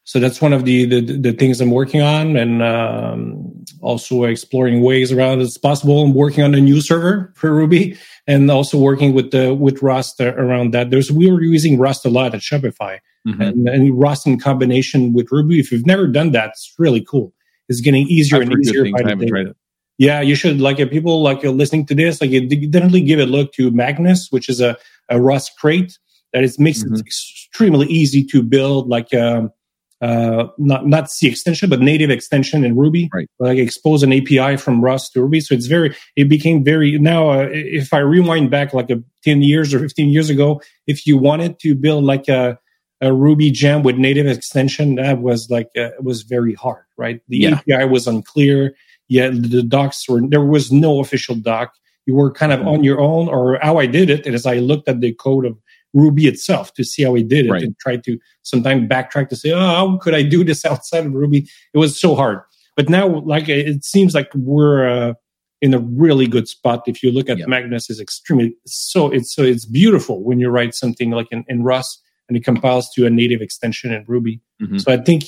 So that's one of the, the, the things I'm working on. And, um, also exploring ways around as possible and working on a new server for Ruby and also working with the with Rust around that. There's we were using Rust a lot at Shopify mm-hmm. and, and, Rust in combination with Ruby. If you've never done that, it's really cool. It's getting easier I've and easier by the day. Yeah, you should like if people like you're listening to this, like you definitely give a look to Magnus, which is a, a Rust crate that is makes mm-hmm. it extremely easy to build like um, uh, not not C extension, but native extension in Ruby. Right. Like expose an API from Rust to Ruby. So it's very, it became very, now, uh, if I rewind back like a 10 years or 15 years ago, if you wanted to build like a, a Ruby gem with native extension, that was like, uh, it was very hard, right? The yeah. API was unclear. Yeah, the docs were, there was no official doc. You were kind of mm-hmm. on your own, or how I did it is I looked at the code of Ruby itself to see how he did it right. and try to sometimes backtrack to say, oh, how could I do this outside of Ruby? It was so hard. But now, like, it seems like we're uh, in a really good spot. If you look at yep. Magnus, is extremely so it's so it's beautiful when you write something like in, in Rust and it compiles to a native extension in Ruby. Mm-hmm. So I think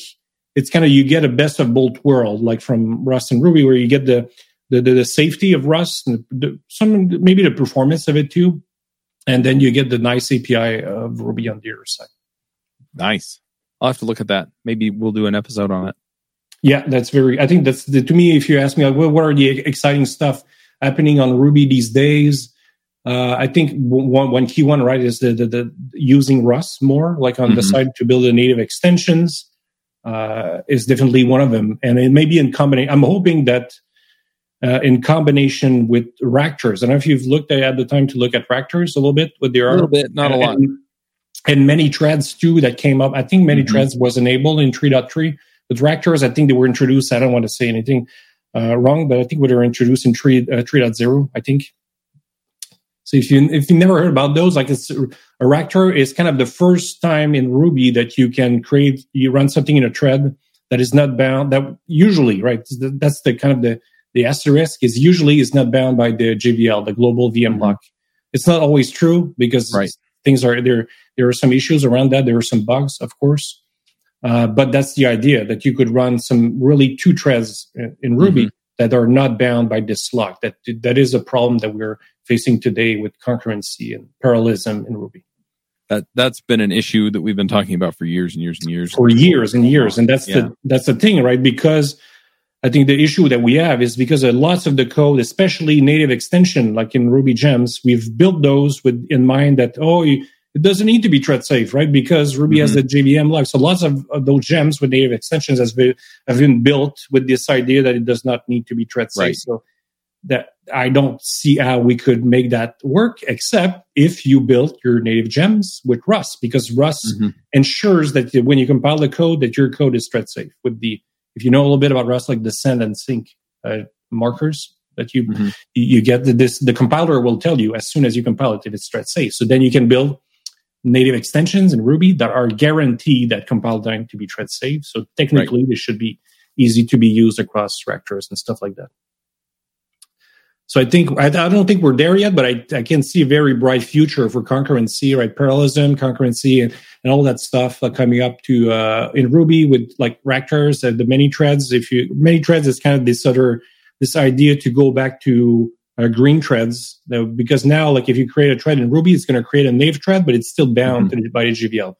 it's kind of you get a best of both world, like from Rust and Ruby, where you get the the, the, the safety of Rust and the, some maybe the performance of it too, and then you get the nice API of Ruby on the other side. Nice. I'll have to look at that. Maybe we'll do an episode on it. Yeah, that's very. I think that's the, to me. If you ask me, like, what are the exciting stuff happening on Ruby these days? Uh, I think one one key one right is the the, the using Rust more, like on mm-hmm. the side to build the native extensions, uh, is definitely one of them. And it may be in combination. I'm hoping that uh, in combination with Ractors. I don't know if you've looked at, the time to look at Ractors a little bit, what there are. A little bit, not a lot. And, many threads too that came up. I think many mm-hmm. threads was enabled in 3.3. With Ractors, I think they were introduced. I don't want to say anything uh, wrong, but I think they were introduced in 3, uh, 3.0, I think. So if you if you never heard about those, like it's a Ractor is kind of the first time in Ruby that you can create you run something in a thread that is not bound. That usually right that's the kind of the the asterisk is usually is not bound by the GVL, the global VM mm-hmm. lock. It's not always true because right. things are there. There are some issues around that. There are some bugs, of course, uh, but that's the idea that you could run some really two threads in Ruby mm-hmm. that are not bound by this lock. That that is a problem that we're facing today with concurrency and parallelism in Ruby. That that's been an issue that we've been talking about for years and years and years. For years and years, and that's yeah. the that's the thing, right? Because I think the issue that we have is because lots of the code, especially native extension, like in Ruby gems, we've built those with in mind that, oh, it doesn't need to be thread safe, right? Because Ruby mm-hmm. has the GVL lock. So lots of, of, those gems with native extensions has been, have been built with this idea that it does not need to be thread safe. Right. So that I don't see how we could make that work except if you build your native gems with Rust, because Rust mm-hmm. ensures that when you compile the code, that your code is thread safe with the if you know a little bit about Rust, like the send and sync uh, markers that you, mm-hmm. you get, the, this the compiler will tell you as soon as you compile it if it's thread safe. So then you can build native extensions in Ruby that are guaranteed that compile time to be thread safe. So technically, right. this should be easy to be used across Ractors and stuff like that. So I think I, I, don't think we're there yet, but I, I can see a very bright future for concurrency, right? Parallelism, concurrency, and, and all that stuff uh, coming up to uh, in Ruby with like Ractors and the many threads. If you many threads is kind of this other this idea to go back to uh, green threads now, because now like if you create a thread in Ruby, it's going to create a native thread, but it's still bound mm-hmm. by GVL.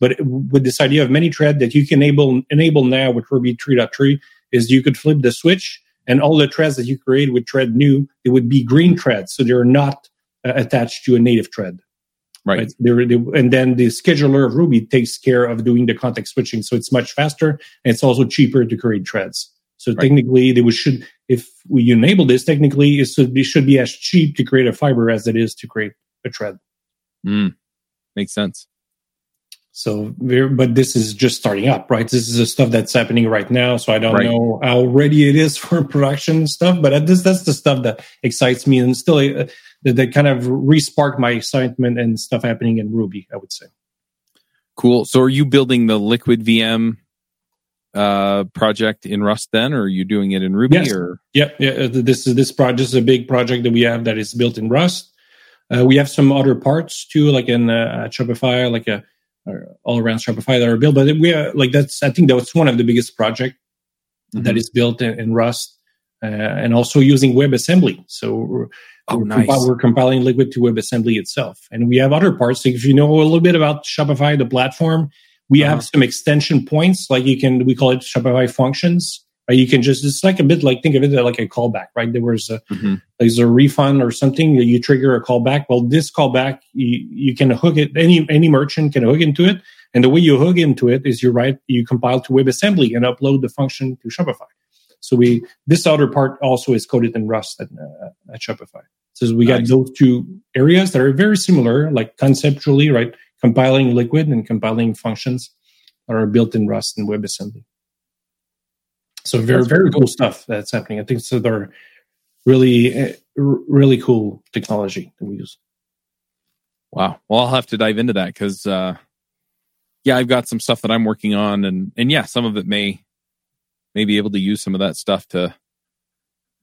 But with this idea of many thread that you can enable enable now with Ruby 3.3 is you could flip the switch and all the threads that you create with thread new, it would be green threads. So they're not uh, attached to a native thread. Right. right? They're, they, and then the scheduler of Ruby takes care of doing the context switching. So it's much faster and it's also cheaper to create threads. So right. technically, they would should if we enable this, technically it should be should be as cheap to create a fiber as it is to create a thread. Mm, makes sense. So, but this is just starting up, right? This is the stuff that's happening right now. So I don't right. know how ready it is for production stuff, but this, that's the stuff that excites me and still uh, that, that kind of respark my excitement and stuff happening in Ruby, I would say. Cool. So are you building the liquid VM uh, project in Rust then, or are you doing it in Ruby? Yes. Or yep, yeah. Uh, this is this project this is a big project that we have that is built in Rust. Uh, we have some other parts too, like in uh, Shopify, like a all around Shopify that are built. But we are like that's I think that's one of the biggest project mm-hmm. that is built in, in Rust uh, and also using WebAssembly. So we're, oh, we're, nice. we're compiling Liquid to WebAssembly itself, and we have other parts. If you know a little bit about Shopify, the platform, we uh-huh. have some extension points like you can we call it Shopify functions Right? You can just it's like a bit like think of it like a callback, right? There was a mm-hmm. there's a refund or something that you trigger a callback. Well, this callback you, you can hook it any any merchant can hook into it, and the way you hook into it is you write you compile to WebAssembly and upload the function to Shopify. So we this other part also is coded in Rust at, uh, at Shopify. So we nice. got those two areas that are very similar, like conceptually, right? Compiling liquid and compiling functions are built in Rust and WebAssembly. So very very cool stuff that's happening. I think so. They're really eh, really cool technology that we use. Wow. Well, I'll have to dive into that because, uh, yeah, I've got some stuff that I'm working on, and and yeah, some of it may may be able to use some of that stuff to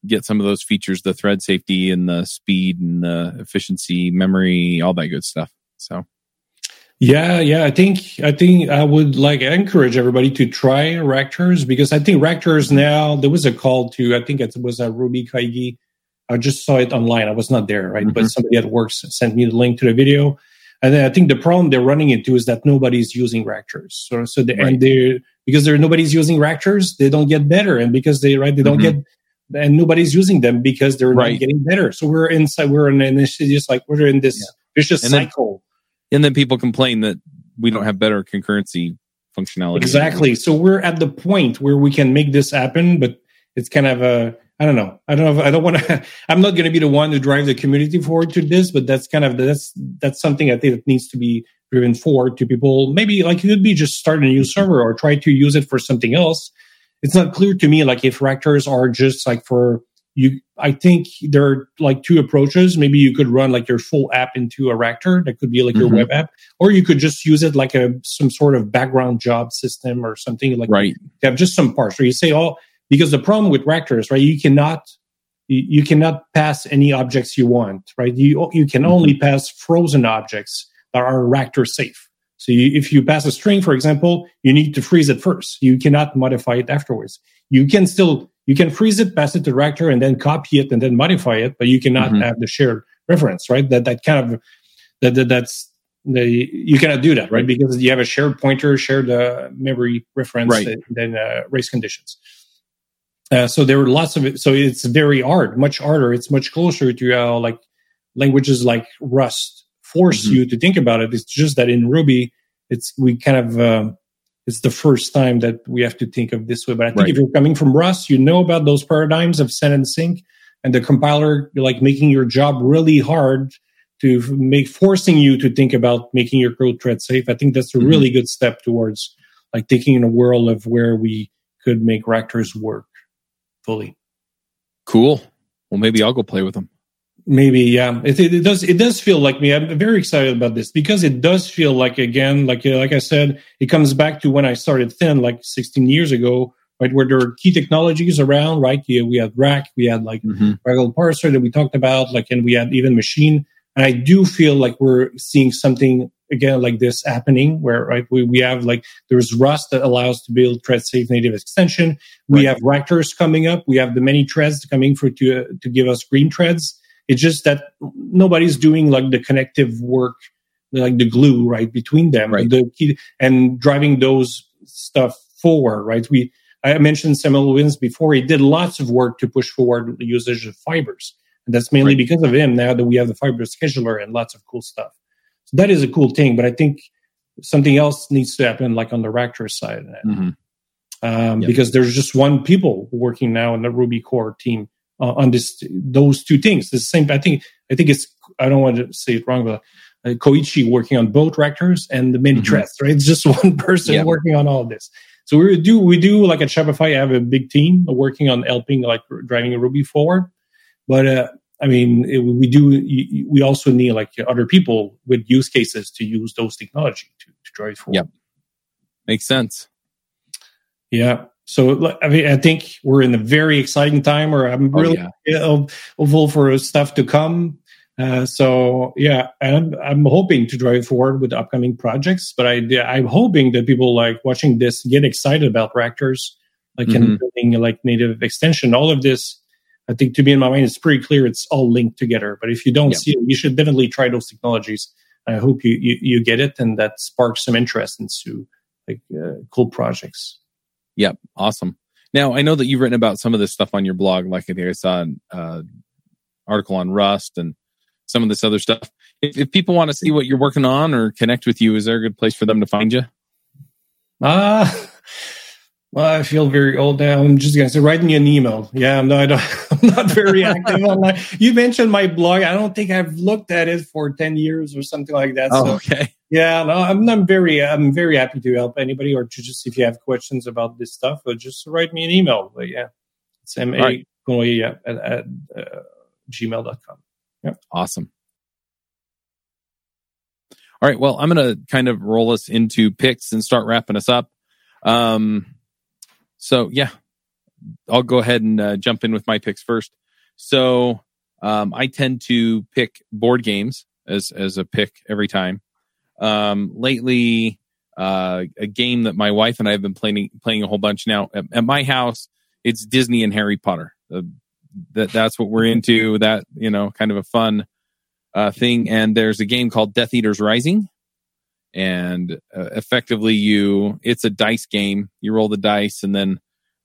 get some of those features, the thread safety and the speed and the efficiency, memory, all that good stuff. So yeah, yeah. I think I think I would like encourage everybody to try Ractors because I think Ractors now there was a call to I think it was a Ruby Kaigi. I just saw it online. I was not there, right? Mm-hmm. But somebody at work sent me the link to the video. And then I think the problem they're running into is that nobody's using Ractors. So so the, right. and they because there nobody's using Ractors, they don't get better. And because they right they don't mm-hmm. get and nobody's using them because they're right. not getting better. So we're inside we're in an just like we're in this yeah. vicious and cycle. Then, and then people complain that we don't have better concurrency functionality. Exactly. So we're at the point where we can make this happen, but it's kind of a I don't know. I don't know. If, I don't want to. I'm not going to be the one to drive the community forward to this, but that's kind of that's that's something I think that needs to be driven forward to people. Maybe like it could be just start a new server or try to use it for something else. It's not clear to me like if Ractors are just like for you i think there are like two approaches. Maybe you could run like your full app into a Ractor that could be like mm-hmm. your web app or you could just use it like a some sort of background job system or something like right. you have just some parts where you say oh because the problem with Ractors right you cannot you, you cannot pass any objects you want right? You you can mm-hmm. only pass frozen objects that are Ractor safe. So you, if you pass a string for example you need to freeze it first. You cannot modify it afterwards. You can still you can freeze it, pass it to Ractor, and then copy it and then modify it, but you cannot mm-hmm. have the shared reference, right? That that kind of that, that that's the you cannot do that, right? Because you have a shared pointer, shared uh, memory reference, right. and then uh, race conditions. Uh, so there were lots of it. So it's very hard, much harder. It's much closer to how like languages like Rust force mm-hmm. you to think about it. It's just that in Ruby, it's we kind of um, it's the first time that we have to think of this way. But I think right. if you're coming from Rust, you know about those paradigms of send and sync, and the compiler like making your job really hard to make forcing you to think about making your code thread safe. I think that's a mm-hmm. really good step towards like thinking in a world of where we could make Ractors work fully. Cool. Well, maybe I'll go play with them. Maybe, yeah. It, it, does. It does feel like me. I'm very excited about this because it does feel like again, like like I said, it comes back to when I started Thin, like 16 years ago, right? Where there are key technologies around, right? Yeah, we had rack we had like mm-hmm. Ragel Parser that we talked about, like, and we had Event Machine. And I do feel like we're seeing something again like this happening where right we, we have like there's rust that allows to build thread safe native extension we right. have Ractors coming up we have the many threads coming for to uh, to give us green threads it's just that nobody's doing like the connective work like the glue right between them right. the key and driving those stuff forward right we i mentioned Samuel Williams before he did lots of work to push forward the usage of fibers and that's mainly right. because of him now that we have the fiber scheduler and lots of cool stuff that is a cool thing, but I think something else needs to happen, like on the Ractor side, mm-hmm. um, yep. because there's just one people working now in the Ruby core team uh, on this those two things. The same, I think. I think it's. I don't want to say it wrong, but uh, Koichi working on both Ractors and the mini mm-hmm. threads. Right, it's just one person yep. working on all this. So we do we do like at Shopify I have a big team working on helping like driving Ruby forward, but uh, I mean, it, we do. We also need like other people with use cases to use those technology to, to drive forward. Yeah, makes sense. Yeah. So I mean, I think we're in a very exciting time where I'm really oh, yeah. hopeful for stuff to come. Uh, so yeah, I'm I'm hoping to drive forward with upcoming projects, but I I'm hoping that people like watching this get excited about Ractors, like mm-hmm. and building like native extension. All of this I think to me in my mind, it's pretty clear it's all linked together. But if you don't see it, you should definitely try those technologies. I hope you, you, you get it and that sparks some interest into like uh, cool projects. Yep, awesome. Now I know that you've written about some of this stuff on your blog, like I saw an uh, article on Rust and some of this other stuff. If, if people want to see what you're working on or connect with you, is there a good place for them to find you? Ah. Uh, well, I feel very old now. I'm just going to say, write me an email. Yeah, I'm not, I'm not very active online. You mentioned my blog. I don't think I've looked at it for 10 years or something like that. Oh, so, okay. Yeah, no, I'm, I'm very, I'm very happy to help anybody or to just, if you have questions about this stuff, or just write me an email. But yeah, it's ma right. at, at uh, gmail.com. Yeah. Awesome. All right. Well, I'm going to kind of roll us into picks and start wrapping us up. Um, so yeah, I'll go ahead and uh, jump in with my picks first. So um, I tend to pick board games as as a pick every time. Um, lately, uh, a game that my wife and I have been playing playing a whole bunch now at, at my house. It's Disney and Harry Potter. Uh, that that's what we're into. That you know, kind of a fun uh, thing. And there's a game called Death Eaters Rising, and uh, effectively you it's a dice game you roll the dice and then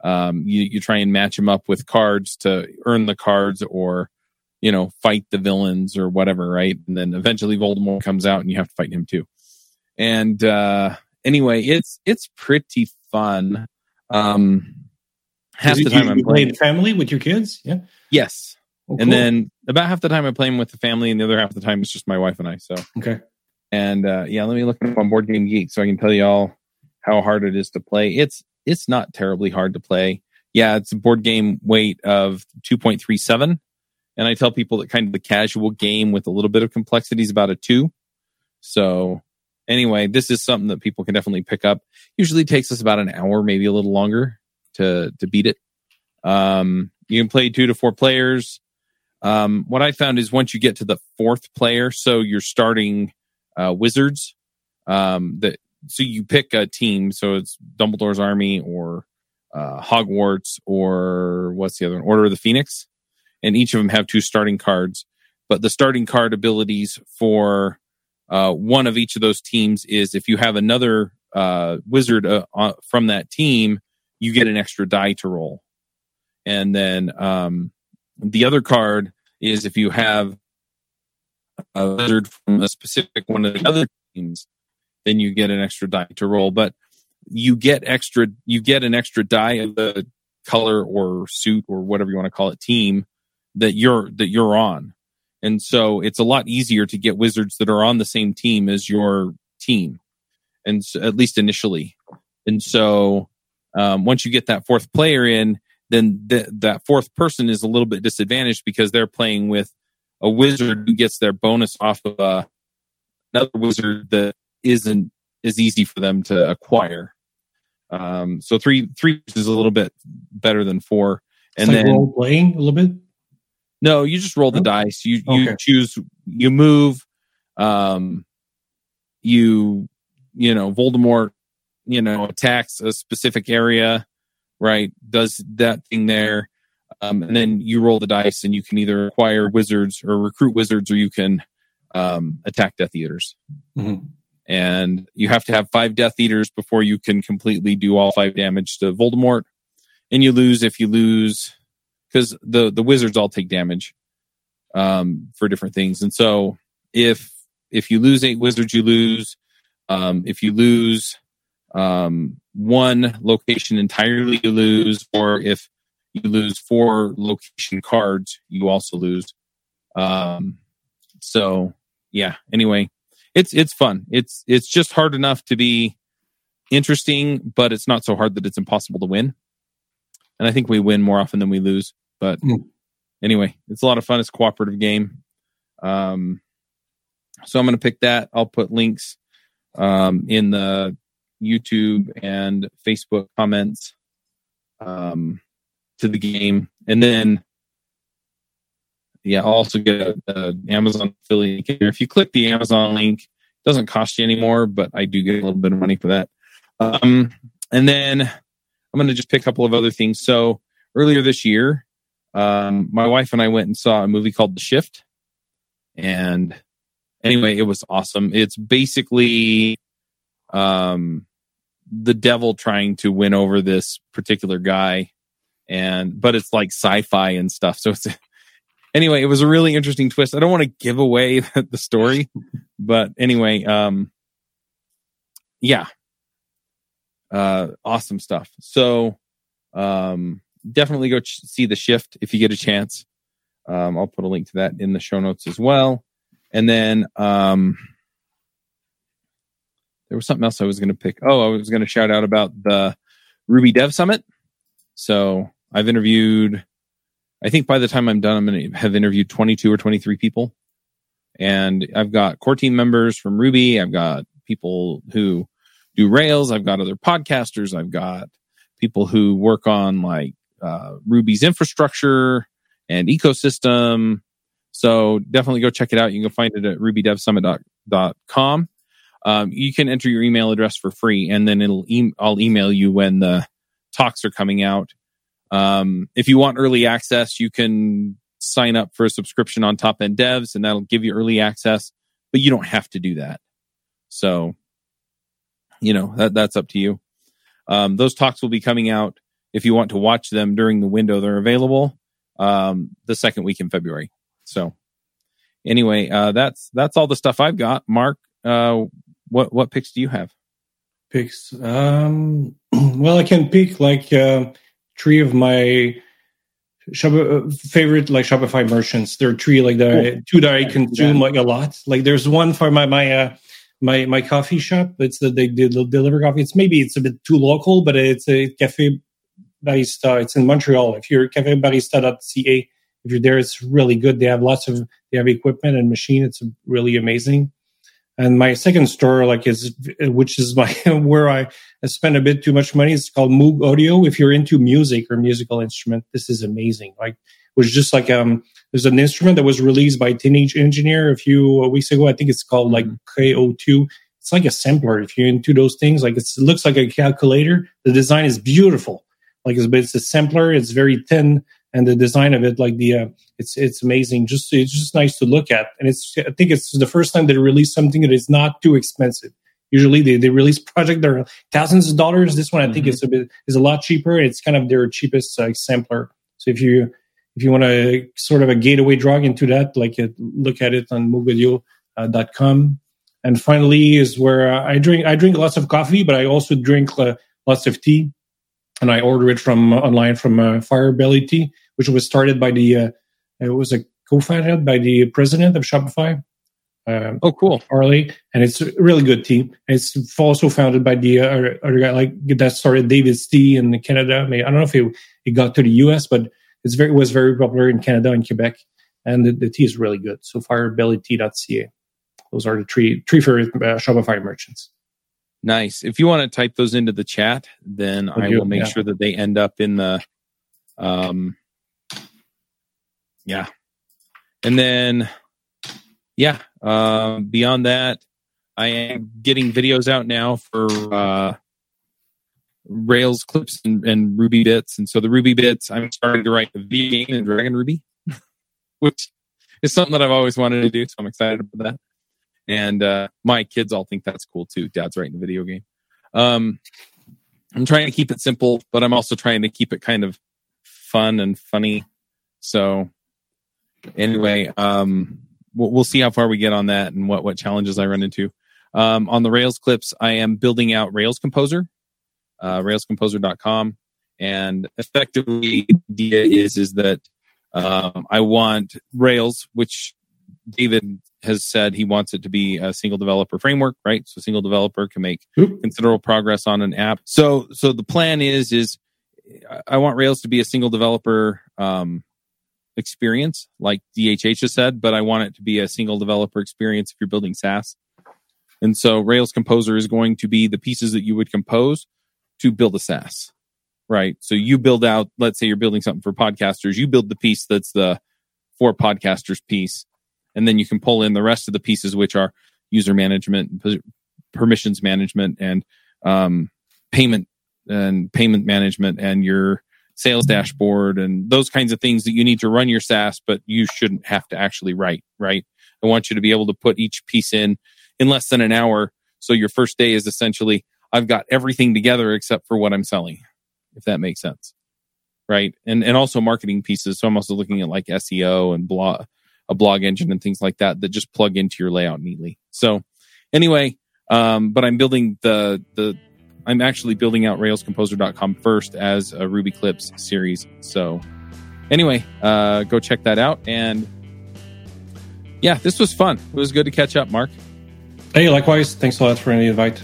um, you, you try and match them up with cards to earn the cards or you know fight the villains or whatever right and then eventually voldemort comes out and you have to fight him too and uh anyway it's it's pretty fun um half the time i'm playing family with your kids yeah yes oh, cool. and then about half the time i'm playing with the family and the other half of the time it's just my wife and i so okay and uh, yeah, let me look up on Board Game Geek so I can tell you all how hard it is to play. It's it's not terribly hard to play. Yeah, it's a board game weight of 2.37. And I tell people that kind of the casual game with a little bit of complexity is about a two. So anyway, this is something that people can definitely pick up. Usually takes us about an hour, maybe a little longer to to beat it. Um, you can play two to four players. Um, what I found is once you get to the fourth player, so you're starting uh, wizards. Um, that so you pick a team. So it's Dumbledore's army or uh, Hogwarts or what's the other one? Order of the Phoenix, and each of them have two starting cards. But the starting card abilities for uh, one of each of those teams is if you have another uh, wizard uh, from that team, you get an extra die to roll. And then um, the other card is if you have a wizard from a specific one of the other teams, then you get an extra die to roll. But you get extra, you get an extra die of the color or suit or whatever you want to call it team that you're that you're on. And so it's a lot easier to get wizards that are on the same team as your team, and so, at least initially. And so um, once you get that fourth player in, then th- that fourth person is a little bit disadvantaged because they're playing with a wizard who gets their bonus off of uh, another wizard that isn't as easy for them to acquire. Um, so three three is a little bit better than four. And like then role playing a little bit. No, you just roll the dice. You you okay. choose. You move. Um, you you know Voldemort. You know attacks a specific area, right? Does that thing there, um, and then you roll the dice, and you can either acquire wizards or recruit wizards, or you can um, attack Death Eaters. Mm-hmm. And you have to have five Death Eaters before you can completely do all five damage to Voldemort. And you lose if you lose because the the wizards all take damage um, for different things. And so if if you lose eight wizards, you lose. Um, if you lose um, one location entirely, you lose. Or if you lose four location cards, you also lose. Um, so yeah. Anyway, it's it's fun. It's it's just hard enough to be interesting, but it's not so hard that it's impossible to win. And I think we win more often than we lose. But mm. anyway, it's a lot of fun. It's a cooperative game. Um, so I'm going to pick that. I'll put links um, in the YouTube and Facebook comments um, to the game, and then yeah, I'll also get an Amazon affiliate. If you click the Amazon link, it doesn't cost you anymore, but I do get a little bit of money for that. Um, and then I'm going to just pick a couple of other things. So earlier this year, um, my wife and I went and saw a movie called The Shift. And anyway, it was awesome. It's basically um, the devil trying to win over this particular guy. And, but it's like sci fi and stuff. So it's, anyway, it was a really interesting twist. I don't want to give away the story, but anyway, um, yeah, uh, awesome stuff. So, um, definitely go ch- see the shift if you get a chance. Um, I'll put a link to that in the show notes as well. And then, um, there was something else I was going to pick. Oh, I was going to shout out about the Ruby Dev Summit. So I've interviewed I think by the time I'm done, I'm going to have interviewed 22 or 23 people. And I've got core team members from Ruby. I've got people who do Rails. I've got other podcasters. I've got people who work on like uh, Ruby's infrastructure and ecosystem. So definitely go check it out. You can find it at rubydevsummit.com. Um, you can enter your email address for free, and then it'll e- I'll email you when the talks are coming out. Um, if you want early access, you can sign up for a subscription on Top End Devs, and that'll give you early access. But you don't have to do that. So, you know that that's up to you. Um, those talks will be coming out if you want to watch them during the window they're available um, the second week in February. So, anyway, uh, that's that's all the stuff I've got. Mark, uh, what what picks do you have? Picks. Um, well, I can pick like. Uh, three of my uh, favorite like Shopify merchants. There are three like the cool. two that I consume yeah. like a lot. Like there's one for my my uh, my my coffee shop. It's the they, they deliver coffee. It's maybe it's a bit too local, but it's a cafe barista. It's in Montreal. If you're cafebarista.ca, if you're there, it's really good. They have lots of they have equipment and machine. It's really amazing. And my second store, like, is which is my where I spend a bit too much money. It's called Moog Audio. If you're into music or musical instrument, this is amazing. Like, it was just like um, there's an instrument that was released by Teenage Engineer a few weeks ago. I think it's called like mm-hmm. KO2. It's like a sampler. If you're into those things, like it looks like a calculator. The design is beautiful. Like it's, but it's a sampler. It's very thin and the design of it, like the, uh, it's it's amazing. Just it's just nice to look at, and it's I think it's the first time they release something that is not too expensive. Usually they, they release project that are thousands of dollars. This one I think mm-hmm. is a bit is a lot cheaper. It's kind of their cheapest uh, sampler. So if you if you want to sort of a gateway drug into that, like uh, look at it on moogaudio.com. And finally is where uh, I drink I drink lots of coffee, but I also drink uh, lots of tea, and I order it from uh, online from uh, Firebelly Tea which was started by the uh, it was a co-founded by the president of Shopify. Um, oh, cool, Harley, and it's a really good team. It's also founded by the uh, other guy like that started David's Tea in Canada. I don't know if it, it got to the US, but it's very it was very popular in Canada and Quebec, and the, the tea is really good. So firebellytea.ca. Those are the three three favorite uh, Shopify merchants. Nice. If you want to type those into the chat, then I will make yeah. sure that they end up in the um yeah. And then yeah, uh, beyond that, I am getting videos out now for uh Rails clips and, and Ruby bits. And so the Ruby bits, I'm starting to write the V game in Dragon Ruby, which is something that I've always wanted to do. So I'm excited about that. And uh, my kids all think that's cool too. Dad's writing a video game. Um, I'm trying to keep it simple, but I'm also trying to keep it kind of fun and funny. So anyway, um, we'll, we'll see how far we get on that and what what challenges I run into. Um, on the Rails clips, I am building out Rails Composer, uh, railscomposer.com, and effectively the idea is is that um, I want Rails, which David has said he wants it to be a single developer framework, right? So single developer can make Oop. considerable progress on an app. So so the plan is is I want Rails to be a single developer um, experience, like DHH has said, but I want it to be a single developer experience if you're building SaaS. And so Rails Composer is going to be the pieces that you would compose to build a SaaS, right? So you build out, let's say you're building something for podcasters, you build the piece that's the for podcasters piece and then you can pull in the rest of the pieces, which are user management, permissions management, and um, payment and payment management, and your sales dashboard, and those kinds of things that you need to run your SaaS, but you shouldn't have to actually write. Right? I want you to be able to put each piece in in less than an hour. So your first day is essentially I've got everything together except for what I'm selling, if that makes sense right? And and also marketing pieces. So I'm also looking at like SEO and blog a blog engine and things like that that just plug into your layout neatly. So anyway, um, but I'm building the the I'm actually building out railscomposer.com first as a Ruby Clips series. So anyway, uh, go check that out. And yeah, this was fun. It was good to catch up, Mark. Hey, likewise. Thanks a lot for the invite.